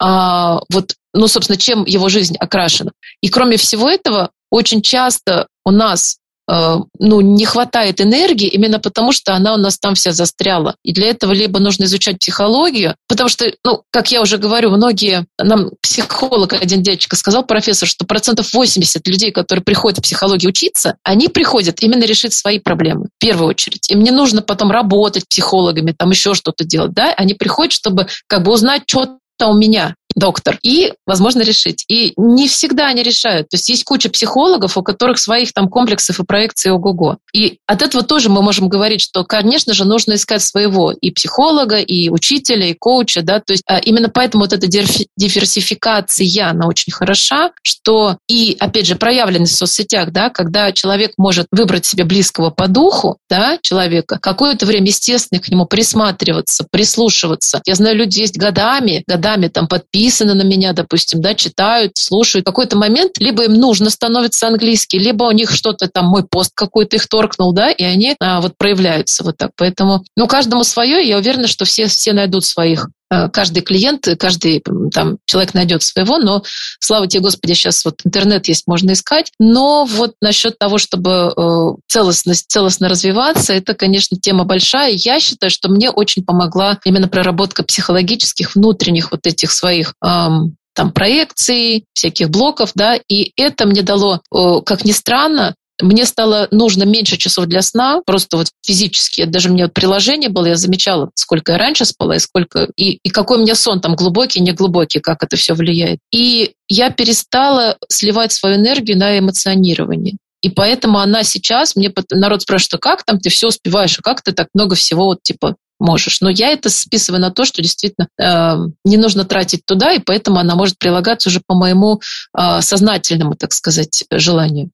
а вот, ну, собственно, чем его жизнь окрашена. И кроме всего этого, очень часто у нас Э, ну, не хватает энергии именно потому, что она у нас там вся застряла. И для этого либо нужно изучать психологию, потому что, ну, как я уже говорю, многие, нам психолог один дядечка сказал, профессор, что процентов 80 людей, которые приходят в психологию учиться, они приходят именно решить свои проблемы, в первую очередь. Им не нужно потом работать психологами, там еще что-то делать, да, они приходят, чтобы как бы узнать, что у меня доктор, и, возможно, решить. И не всегда они решают. То есть есть куча психологов, у которых своих там комплексов и проекций ого-го. И от этого тоже мы можем говорить, что, конечно же, нужно искать своего и психолога, и учителя, и коуча, да, то есть а, именно поэтому вот эта диверсификация, она очень хороша, что и, опять же, проявленность в соцсетях, да, когда человек может выбрать себе близкого по духу, да, человека, какое-то время, естественно, к нему присматриваться, прислушиваться. Я знаю, люди есть годами, годами там подписываются подписаны на меня, допустим, да, читают, слушают. В какой-то момент либо им нужно становится английский, либо у них что-то там, мой пост какой-то их торкнул, да, и они а, вот проявляются вот так. Поэтому, ну, каждому свое, я уверена, что все, все найдут своих каждый клиент, каждый там, человек найдет своего, но слава тебе, Господи, сейчас вот интернет есть, можно искать. Но вот насчет того, чтобы э, целостность, целостно развиваться, это, конечно, тема большая. Я считаю, что мне очень помогла именно проработка психологических внутренних вот этих своих эм, там проекций, всяких блоков, да, и это мне дало, как ни странно, мне стало нужно меньше часов для сна, просто вот физически. Даже мне вот приложение было, я замечала, сколько я раньше спала и сколько... И, и какой у меня сон там глубокий, неглубокий, как это все влияет. И я перестала сливать свою энергию на эмоционирование. И поэтому она сейчас, мне народ спрашивает, «А как там ты все успеваешь, а как ты так много всего вот типа можешь. Но я это списываю на то, что действительно э, не нужно тратить туда, и поэтому она может прилагаться уже по моему э, сознательному, так сказать, желанию.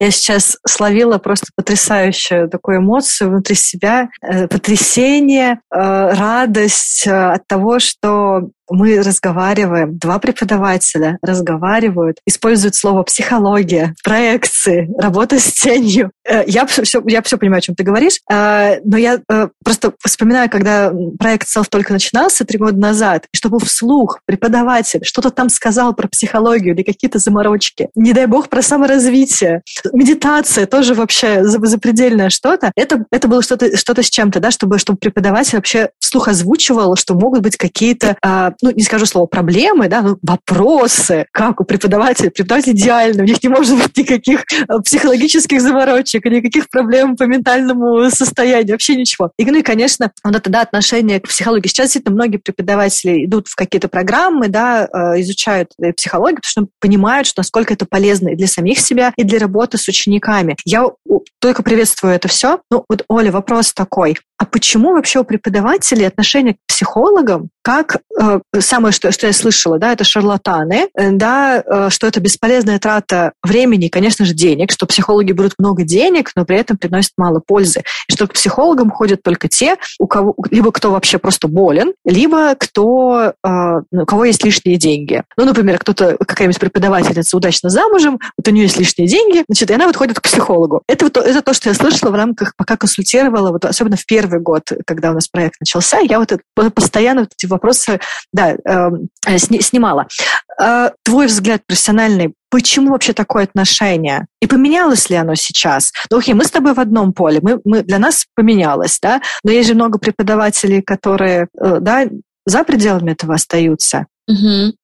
Я сейчас словила просто потрясающую такую эмоцию внутри себя, э, потрясение, э, радость э, от того, что мы разговариваем, два преподавателя разговаривают, используют слово психология, проекции, работа с тенью. Э, я все, я все понимаю, о чем ты говоришь, э, но я э, просто вспоминаю, когда проект Self только начинался три года назад, и чтобы вслух преподаватель что-то там сказал про психологию или какие-то заморочки, не дай бог про саморазвитие, медитация тоже вообще запредельное что-то, это, это было что-то что с чем-то, да, чтобы, чтобы преподаватель вообще вслух озвучивал, что могут быть какие-то а, ну, не скажу слово проблемы, да, но вопросы, как у преподавателя. Преподаватель идеальный, у них не может быть никаких э, психологических заморочек, никаких проблем по ментальному состоянию, вообще ничего. И, ну и, конечно, вот это, да, отношение к психологии. Сейчас действительно многие преподаватели идут в какие-то программы, да, э, изучают э, психологию, потому что понимают, что насколько это полезно и для самих себя, и для работы с учениками. Я только приветствую это все. Ну, вот, Оля, вопрос такой. А почему вообще у преподавателей отношение к психологам, как э, самое, что, что я слышала, да, это шарлатаны, э, да, э, что это бесполезная трата времени и, конечно же, денег, что психологи берут много денег, но при этом приносят мало пользы, и что к психологам ходят только те, у кого, либо кто вообще просто болен, либо кто, э, ну, у кого есть лишние деньги. Ну, например, кто-то, какая-нибудь преподавательница удачно замужем, вот у нее есть лишние деньги, значит, и она вот ходит к психологу. Это, это то, что я слышала в рамках, пока консультировала, вот, особенно в первый первый год, когда у нас проект начался, я вот постоянно вот эти вопросы да, эм, э, снимала. Э, твой взгляд профессиональный, почему вообще такое отношение? И поменялось ли оно сейчас? Ну, окей, мы с тобой в одном поле, мы, мы, для нас поменялось, да, но есть же много преподавателей, которые, э, да, за пределами этого остаются. Угу.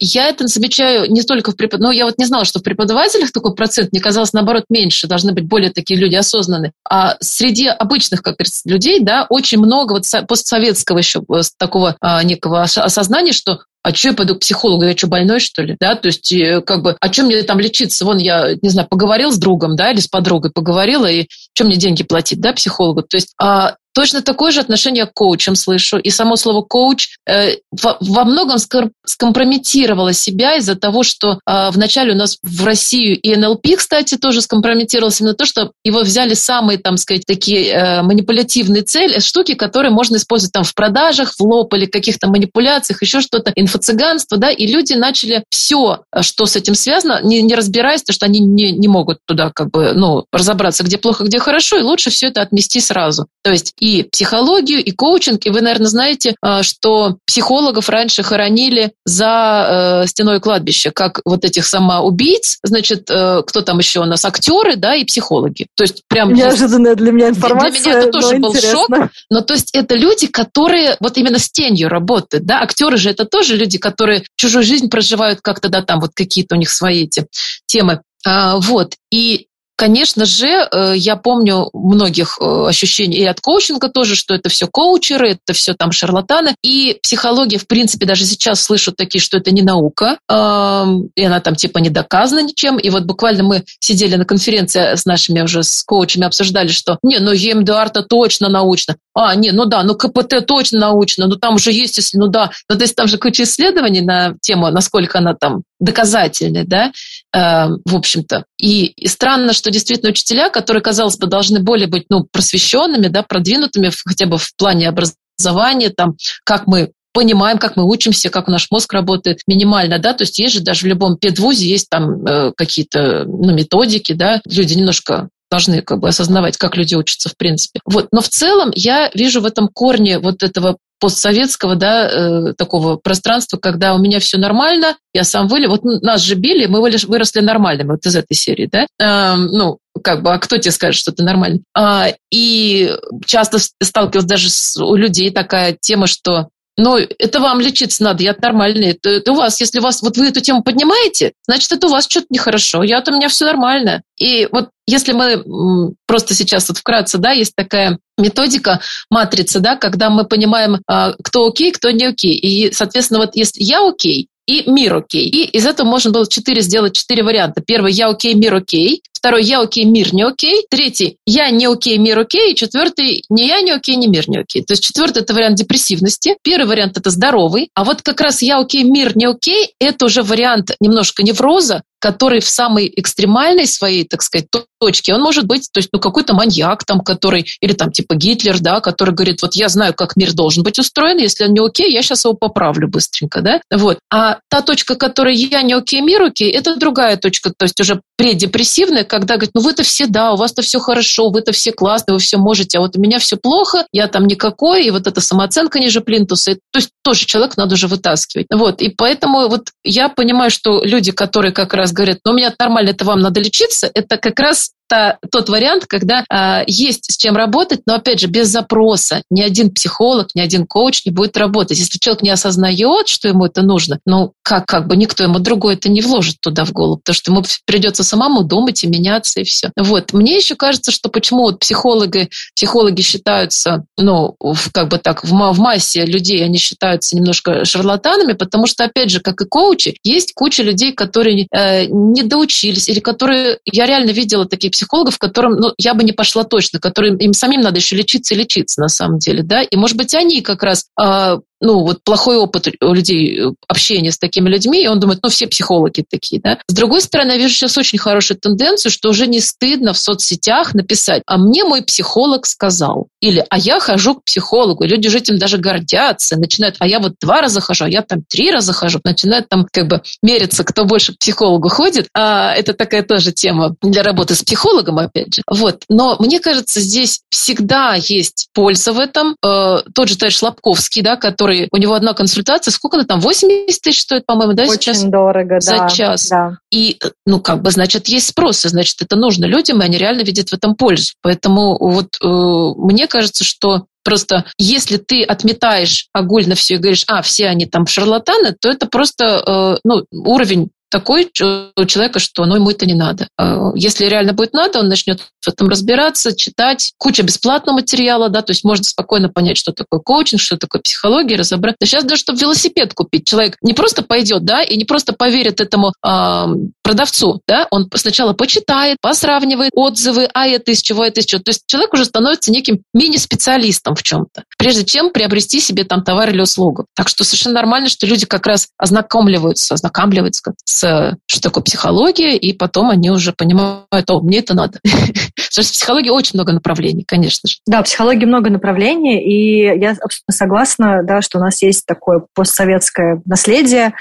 Я это замечаю не только в препод... Ну, я вот не знала, что в преподавателях такой процент, мне казалось, наоборот, меньше, должны быть более такие люди осознанные. А среди обычных, как говорится, людей, да, очень много вот постсоветского еще э, такого а, некого осознания, что а что я пойду к психологу, я что, больной, что ли, да, то есть, э, как бы, а чем мне там лечиться, вон я, не знаю, поговорил с другом, да, или с подругой поговорила, и чем мне деньги платить, да, психологу, то есть, а, Точно такое же отношение к коучам слышу. И само слово коуч э, во, многом скомпрометировало себя из-за того, что э, вначале у нас в Россию и НЛП, кстати, тоже скомпрометировался именно то, что его взяли самые, там сказать, такие э, манипулятивные цели, штуки, которые можно использовать там в продажах, в лоб или каких-то манипуляциях, еще что-то, инфо-цыганство, да, и люди начали все, что с этим связано, не, не разбираясь, потому что они не, не могут туда как бы, ну, разобраться, где плохо, где хорошо, и лучше все это отмести сразу. То есть и психологию, и коучинг. И вы, наверное, знаете, а, что психологов раньше хоронили за э, стеной кладбища, как вот этих самоубийц, значит, э, кто там еще у нас, актеры, да, и психологи. То есть прям... Неожиданная для меня информация. Для меня это тоже был интересно. шок. Но то есть это люди, которые вот именно с тенью работают, да, актеры же это тоже люди, которые чужую жизнь проживают как-то, да, там вот какие-то у них свои эти темы. А, вот. И Конечно же, э, я помню многих э, ощущений и от коучинга тоже, что это все коучеры, это все там шарлатаны. И психология, в принципе, даже сейчас слышу такие, что это не наука, и она там типа не доказана ничем. И вот буквально мы сидели на конференции с нашими уже с коучами, обсуждали, что не, ну ЕМДР-то точно научно. А, не, ну да, ну КПТ точно научно, ну там уже есть, если, ну да. Ну то есть там же куча исследований на тему, насколько она там доказательная, да, в общем-то. И, странно, что действительно учителя, которые, казалось бы, должны более быть, ну, просвещенными, да, продвинутыми хотя бы в плане образования, там, как мы понимаем, как мы учимся, как наш мозг работает минимально, да, то есть есть же даже в любом педвузе есть там э, какие-то ну, методики, да, люди немножко должны как бы осознавать, как люди учатся в принципе. Вот. Но в целом я вижу в этом корне вот этого постсоветского, да, э, такого пространства, когда у меня все нормально, я сам вылез, вот нас же били, мы выросли нормальными, вот из этой серии, да, э, ну, как бы, а кто тебе скажет, что ты нормальный? А, и часто сталкивалась даже с, у людей такая тема, что Ну, это вам лечиться надо, я нормальный. Это, это у вас, если у вас, вот вы эту тему поднимаете, значит, это у вас что-то нехорошо. Я-то у меня все нормально. И вот если мы просто сейчас вот вкратце, да, есть такая методика матрицы, да, когда мы понимаем, а, кто окей, кто не окей. И, соответственно, вот если я окей, и мир окей. И из этого можно было четыре сделать четыре варианта. Первый я окей, мир окей. Второй я окей, мир не окей. Третий я не окей, мир окей. И четвертый не я не окей, не мир не окей. То есть четвертый это вариант депрессивности. Первый вариант это здоровый. А вот как раз я окей, мир не окей, это уже вариант немножко невроза, который в самой экстремальной своей, так сказать, точке, он может быть, то есть, ну, какой-то маньяк там, который, или там типа Гитлер, да, который говорит, вот я знаю, как мир должен быть устроен, если он не окей, я сейчас его поправлю быстренько, да, вот. А та точка, которая я не окей, мир окей, это другая точка, то есть уже предепрессивная, когда говорит, ну вы-то все, да, у вас-то все хорошо, вы-то все классные, вы все можете, а вот у меня все плохо, я там никакой, и вот эта самооценка ниже плинтуса, то есть тоже человек надо уже вытаскивать. Вот, и поэтому вот я понимаю, что люди, которые как раз говорят, ну у меня нормально, это вам надо лечиться, это как раз это тот вариант, когда э, есть с чем работать, но опять же без запроса. Ни один психолог, ни один коуч не будет работать. Если человек не осознает, что ему это нужно, ну как, как бы никто ему другой это не вложит туда в голову, потому что ему придется самому думать и меняться и все. Вот. Мне еще кажется, что почему вот психологи, психологи считаются, ну, в, как бы так, в, в массе людей они считаются немножко шарлатанами, потому что, опять же, как и коучи, есть куча людей, которые э, не доучились или которые, я реально видела такие психологов, которым ну, я бы не пошла точно, которым им самим надо еще лечиться и лечиться на самом деле, да, и может быть они как раз э, ну, вот плохой опыт у людей э, общения с такими людьми, и он думает, ну, все психологи такие, да. С другой стороны, я вижу сейчас очень хорошую тенденцию, что уже не стыдно в соцсетях написать, а мне мой психолог сказал, или а я хожу к психологу, и люди уже этим даже гордятся, начинают, а я вот два раза хожу, а я там три раза хожу, начинают там как бы мериться, кто больше к психологу ходит, а это такая тоже тема для работы с психологом, опять же. Вот, но мне кажется, здесь всегда есть польза в этом. Э, тот же товарищ Лобковский, да, который который, у него одна консультация, сколько она там, 80 тысяч стоит, по-моему, да, Очень сейчас? дорого, За да. час. Да. И, ну, как бы, значит, есть спрос, и, значит, это нужно людям, и они реально видят в этом пользу. Поэтому вот э, мне кажется, что Просто если ты отметаешь огульно все и говоришь, а, все они там шарлатаны, то это просто э, ну, уровень такой у человека, что ну, ему это не надо. А, если реально будет надо, он начнет в этом разбираться, читать. Куча бесплатного материала, да, то есть можно спокойно понять, что такое коучинг, что такое психология, разобрать. Да сейчас даже, чтобы велосипед купить, человек не просто пойдет, да, и не просто поверит этому э, продавцу, да, он сначала почитает, посравнивает отзывы, а это из чего, это из чего. То есть человек уже становится неким мини-специалистом в чем-то, прежде чем приобрести себе там товар или услугу. Так что совершенно нормально, что люди как раз ознакомливаются, ознакомливаются с что такое психология, и потом они уже понимают, о, мне это надо. [laughs] Потому что в психологии очень много направлений, конечно же. Да, в психологии много направлений, и я абсолютно согласна, да, что у нас есть такое постсоветское наследие,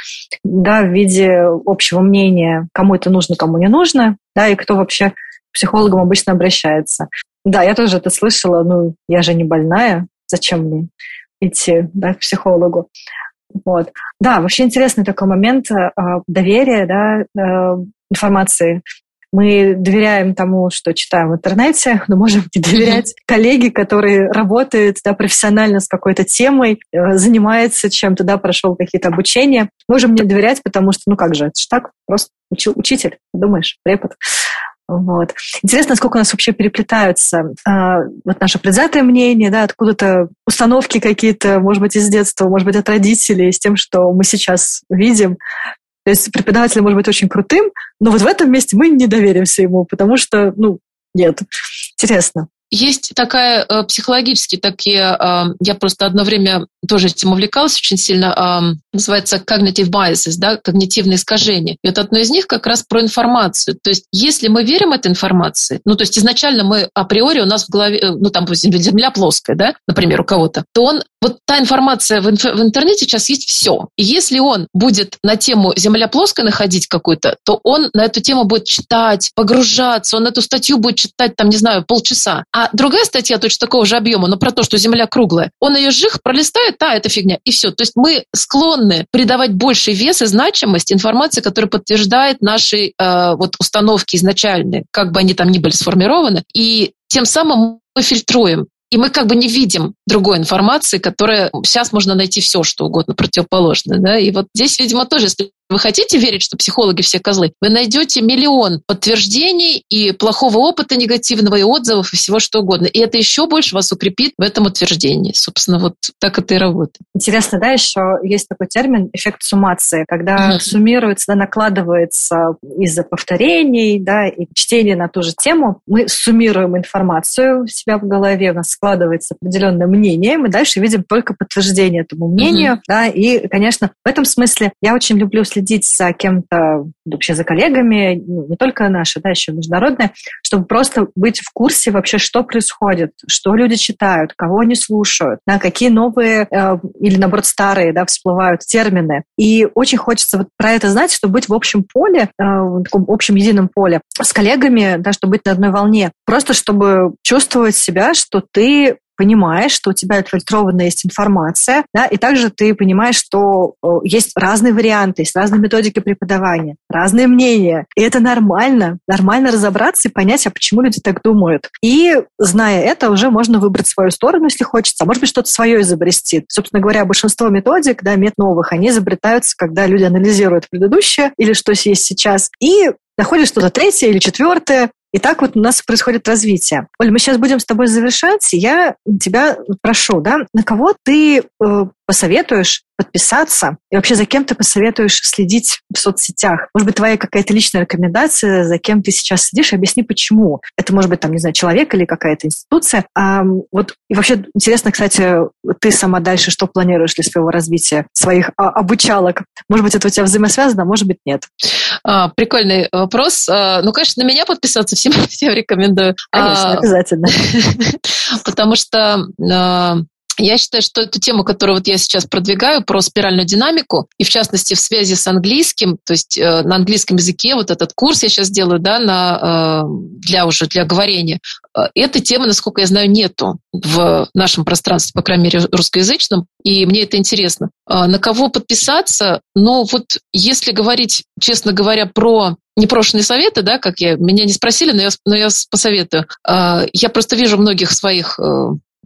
да, в виде общего мнения, кому это нужно, кому не нужно, да, и кто вообще к психологам обычно обращается. Да, я тоже это слышала, ну, я же не больная, зачем мне идти да, к психологу? Вот. Да, вообще интересный такой момент э, доверия да, э, информации. Мы доверяем тому, что читаем в интернете, [laughs] но можем не доверять коллеге, который работает да, профессионально с какой-то темой, э, занимается чем-то, да, прошел какие-то обучения. Можем не доверять, потому что, ну как же, это же так, просто учитель, думаешь, препод. Вот. Интересно, сколько у нас вообще переплетаются э, вот наше предвзятое мнение, да, откуда-то установки какие-то, может быть, из детства, может быть, от родителей, с тем, что мы сейчас видим. То есть преподаватель может быть очень крутым, но вот в этом месте мы не доверимся ему, потому что, ну, нет. Интересно. Есть такая э, психологически такие, э, я просто одно время тоже этим увлекалась очень сильно, э, называется cognitive biases, да, когнитивные искажения. И вот одно из них как раз про информацию. То есть если мы верим этой информации, ну то есть изначально мы априори у нас в голове, э, ну там земля плоская, да, например, у кого-то, то он, вот та информация в, инф, в интернете сейчас есть все. И если он будет на тему земля плоская находить какую-то, то он на эту тему будет читать, погружаться, он эту статью будет читать там, не знаю, полчаса. А другая статья точно такого же объема, но про то, что Земля круглая, он ее жих пролистает, а, это фигня, и все. То есть мы склонны придавать больший вес и значимость информации, которая подтверждает наши э, вот установки изначальные, как бы они там ни были сформированы, и тем самым мы фильтруем. и мы как бы не видим другой информации, которая сейчас можно найти все, что угодно противоположное. Да? И вот здесь, видимо, тоже, если вы хотите верить, что психологи все козлы? Вы найдете миллион подтверждений и плохого опыта негативного, и отзывов, и всего что угодно. И это еще больше вас укрепит в этом утверждении. Собственно, вот так это и работает. Интересно, да, еще есть такой термин эффект суммации, когда mm-hmm. суммируется, да, накладывается из-за повторений, да, и чтения на ту же тему. Мы суммируем информацию у себя в голове, у нас складывается определенное мнение, мы дальше видим только подтверждение этому мнению, mm-hmm. да, и, конечно, в этом смысле я очень люблю следить за кем-то, вообще за коллегами, ну, не только наши, да, еще международные, чтобы просто быть в курсе вообще, что происходит, что люди читают, кого они слушают, да, какие новые э, или, наоборот, старые да, всплывают термины. И очень хочется вот про это знать, чтобы быть в общем поле, э, в таком общем едином поле с коллегами, да, чтобы быть на одной волне. Просто чтобы чувствовать себя, что ты понимаешь, что у тебя отфильтрованная есть информация, да, и также ты понимаешь, что есть разные варианты, есть разные методики преподавания, разные мнения. И это нормально. Нормально разобраться и понять, а почему люди так думают. И, зная это, уже можно выбрать свою сторону, если хочется, а может быть, что-то свое изобрести. Собственно говоря, большинство методик, да, мет новых, они изобретаются, когда люди анализируют предыдущее или что есть сейчас, и находят что-то третье или четвертое, и так вот у нас происходит развитие. Оль, мы сейчас будем с тобой завершать. Я тебя прошу, да, на кого ты э, посоветуешь подписаться? И вообще за кем ты посоветуешь следить в соцсетях? Может быть, твоя какая-то личная рекомендация, за кем ты сейчас сидишь? Объясни, почему. Это может быть, там, не знаю, человек или какая-то институция. А, вот, и вообще интересно, кстати, ты сама дальше что планируешь для своего развития, своих а, обучалок? Может быть, это у тебя взаимосвязано, а может быть, нет. А, прикольный вопрос. А, ну, конечно, на меня подписаться [laughs] всем, всем рекомендую. Конечно, а, обязательно. [laughs] Потому что я считаю, что эту тему, которую вот я сейчас продвигаю, про спиральную динамику, и в частности в связи с английским, то есть э, на английском языке, вот этот курс я сейчас делаю, да, на, э, для уже для говорения, э, этой темы, насколько я знаю, нету в нашем пространстве, по крайней мере, русскоязычном, и мне это интересно. Э, на кого подписаться? Ну, вот если говорить, честно говоря, про непрошенные советы, да, как я, меня не спросили, но я, но я посоветую. Э, я просто вижу многих своих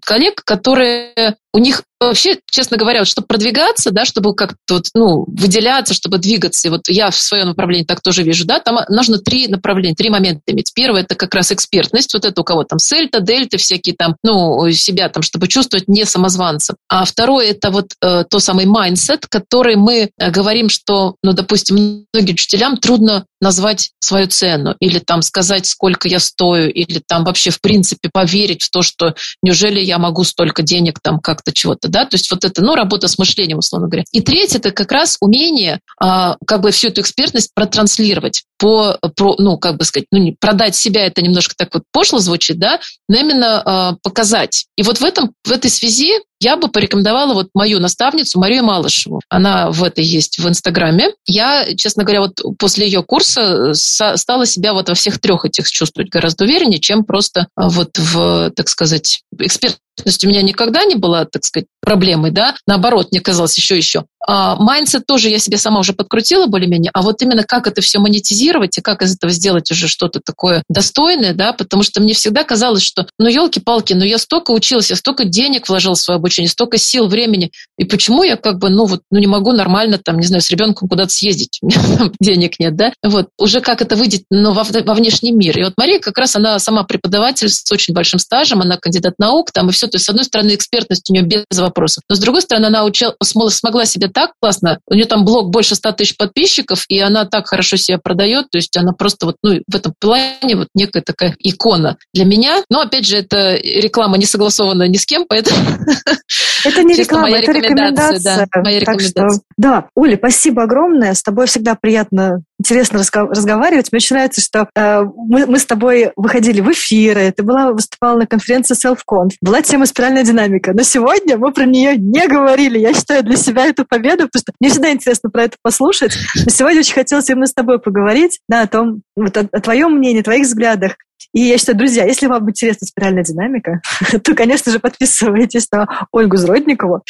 коллег, которые у них вообще, честно говоря, вот, чтобы продвигаться, да, чтобы как-то вот, ну, выделяться, чтобы двигаться, и вот я в своем направлении так тоже вижу, да, там нужно три направления, три момента иметь. Первое – это как раз экспертность, вот это у кого там сельта, дельта, всякие там, ну, себя там, чтобы чувствовать не самозванцем. А второе – это вот э, то самый mindset, который мы э, говорим, что, ну, допустим, многим учителям трудно назвать свою цену или там сказать, сколько я стою, или там вообще в принципе поверить в то, что неужели я могу столько денег там как-то чего-то, да, то есть вот это, ну, работа с мышлением, условно говоря. И третье, это как раз умение а, как бы всю эту экспертность протранслировать по, про, ну, как бы сказать, ну, продать себя, это немножко так вот пошло звучит, да, но именно э, показать. И вот в, этом, в этой связи я бы порекомендовала вот мою наставницу Марию Малышеву. Она в этой есть в Инстаграме. Я, честно говоря, вот после ее курса стала себя вот во всех трех этих чувствовать гораздо увереннее, чем просто вот в, так сказать, экспертность у меня никогда не была, так сказать, проблемой, да, наоборот, мне казалось еще-еще. Mindset тоже я себе сама уже подкрутила более-менее, а вот именно как это все монетизировать и как из этого сделать уже что-то такое достойное, да, потому что мне всегда казалось, что, ну, елки-палки, ну, я столько училась, я столько денег вложила в свое обучение, столько сил, времени, и почему я как бы, ну, вот, ну, не могу нормально там, не знаю, с ребенком куда-то съездить, [laughs] у меня денег нет, да, вот, уже как это выйдет, но во, во внешний мир. И вот Мария как раз, она сама преподаватель с очень большим стажем, она кандидат наук, там, и все, то есть, с одной стороны, экспертность у нее без вопросов, но с другой стороны, она учила, смогла себя так классно. У нее там блог больше 100 тысяч подписчиков, и она так хорошо себя продает, то есть она просто вот, ну, в этом плане вот некая такая икона для меня. Но, опять же, это реклама не согласована ни с кем, поэтому... [laughs] Это не реклама, это рекомендация. Да, моя рекомендация. Да, Оля, спасибо огромное. С тобой всегда приятно интересно разговаривать. Мне очень нравится, что э, мы, мы с тобой выходили в эфиры, ты была, выступала на конференции SelfConf, была тема спиральная динамика, но сегодня мы про нее не говорили. Я считаю для себя эту победу, потому что мне всегда интересно про это послушать. Но сегодня очень хотелось именно с тобой поговорить, да, о том, вот, о, о твоем мнении, о твоих взглядах. И я считаю, друзья, если вам интересна спиральная динамика, [laughs] то, конечно же, подписывайтесь на Ольгу Зродникову.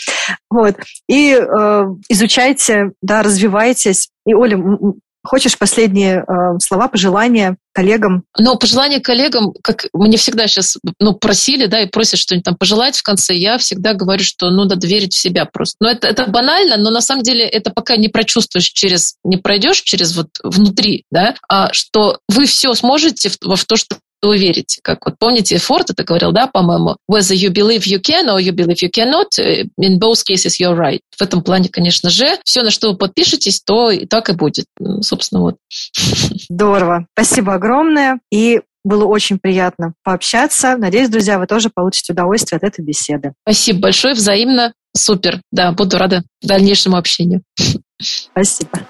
Вот. И э, изучайте, да, развивайтесь. И, Оля, хочешь последние э, слова, пожелания коллегам? Ну, пожелания коллегам, как мне всегда сейчас ну, просили, да, и просят что-нибудь там пожелать в конце, я всегда говорю, что ну, надо верить в себя просто. Но это, это банально, но на самом деле это пока не прочувствуешь через, не пройдешь через вот внутри, да, а что вы все сможете в, в то, что вы верите. Как вот помните, Форд это говорил, да, по-моему, whether you believe you can or you believe you cannot, э, in both cases you're right. В этом плане, конечно же, все, на что вы подпишетесь, то и так и будет. Ну, собственно, вот. Здорово. Спасибо огромное. И было очень приятно пообщаться. Надеюсь, друзья, вы тоже получите удовольствие от этой беседы. Спасибо большое, взаимно. Супер. Да, буду рада дальнейшему общению. Спасибо.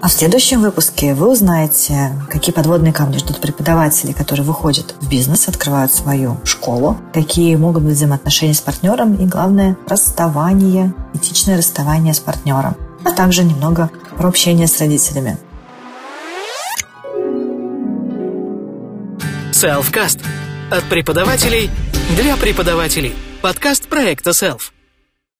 А в следующем выпуске вы узнаете, какие подводные камни ждут преподавателей, которые выходят в бизнес, открывают свою школу, какие могут быть взаимоотношения с партнером и, главное, расставание, этичное расставание с партнером, а также немного про общение с родителями. Selfcast. От преподавателей для преподавателей. Подкаст проекта Self.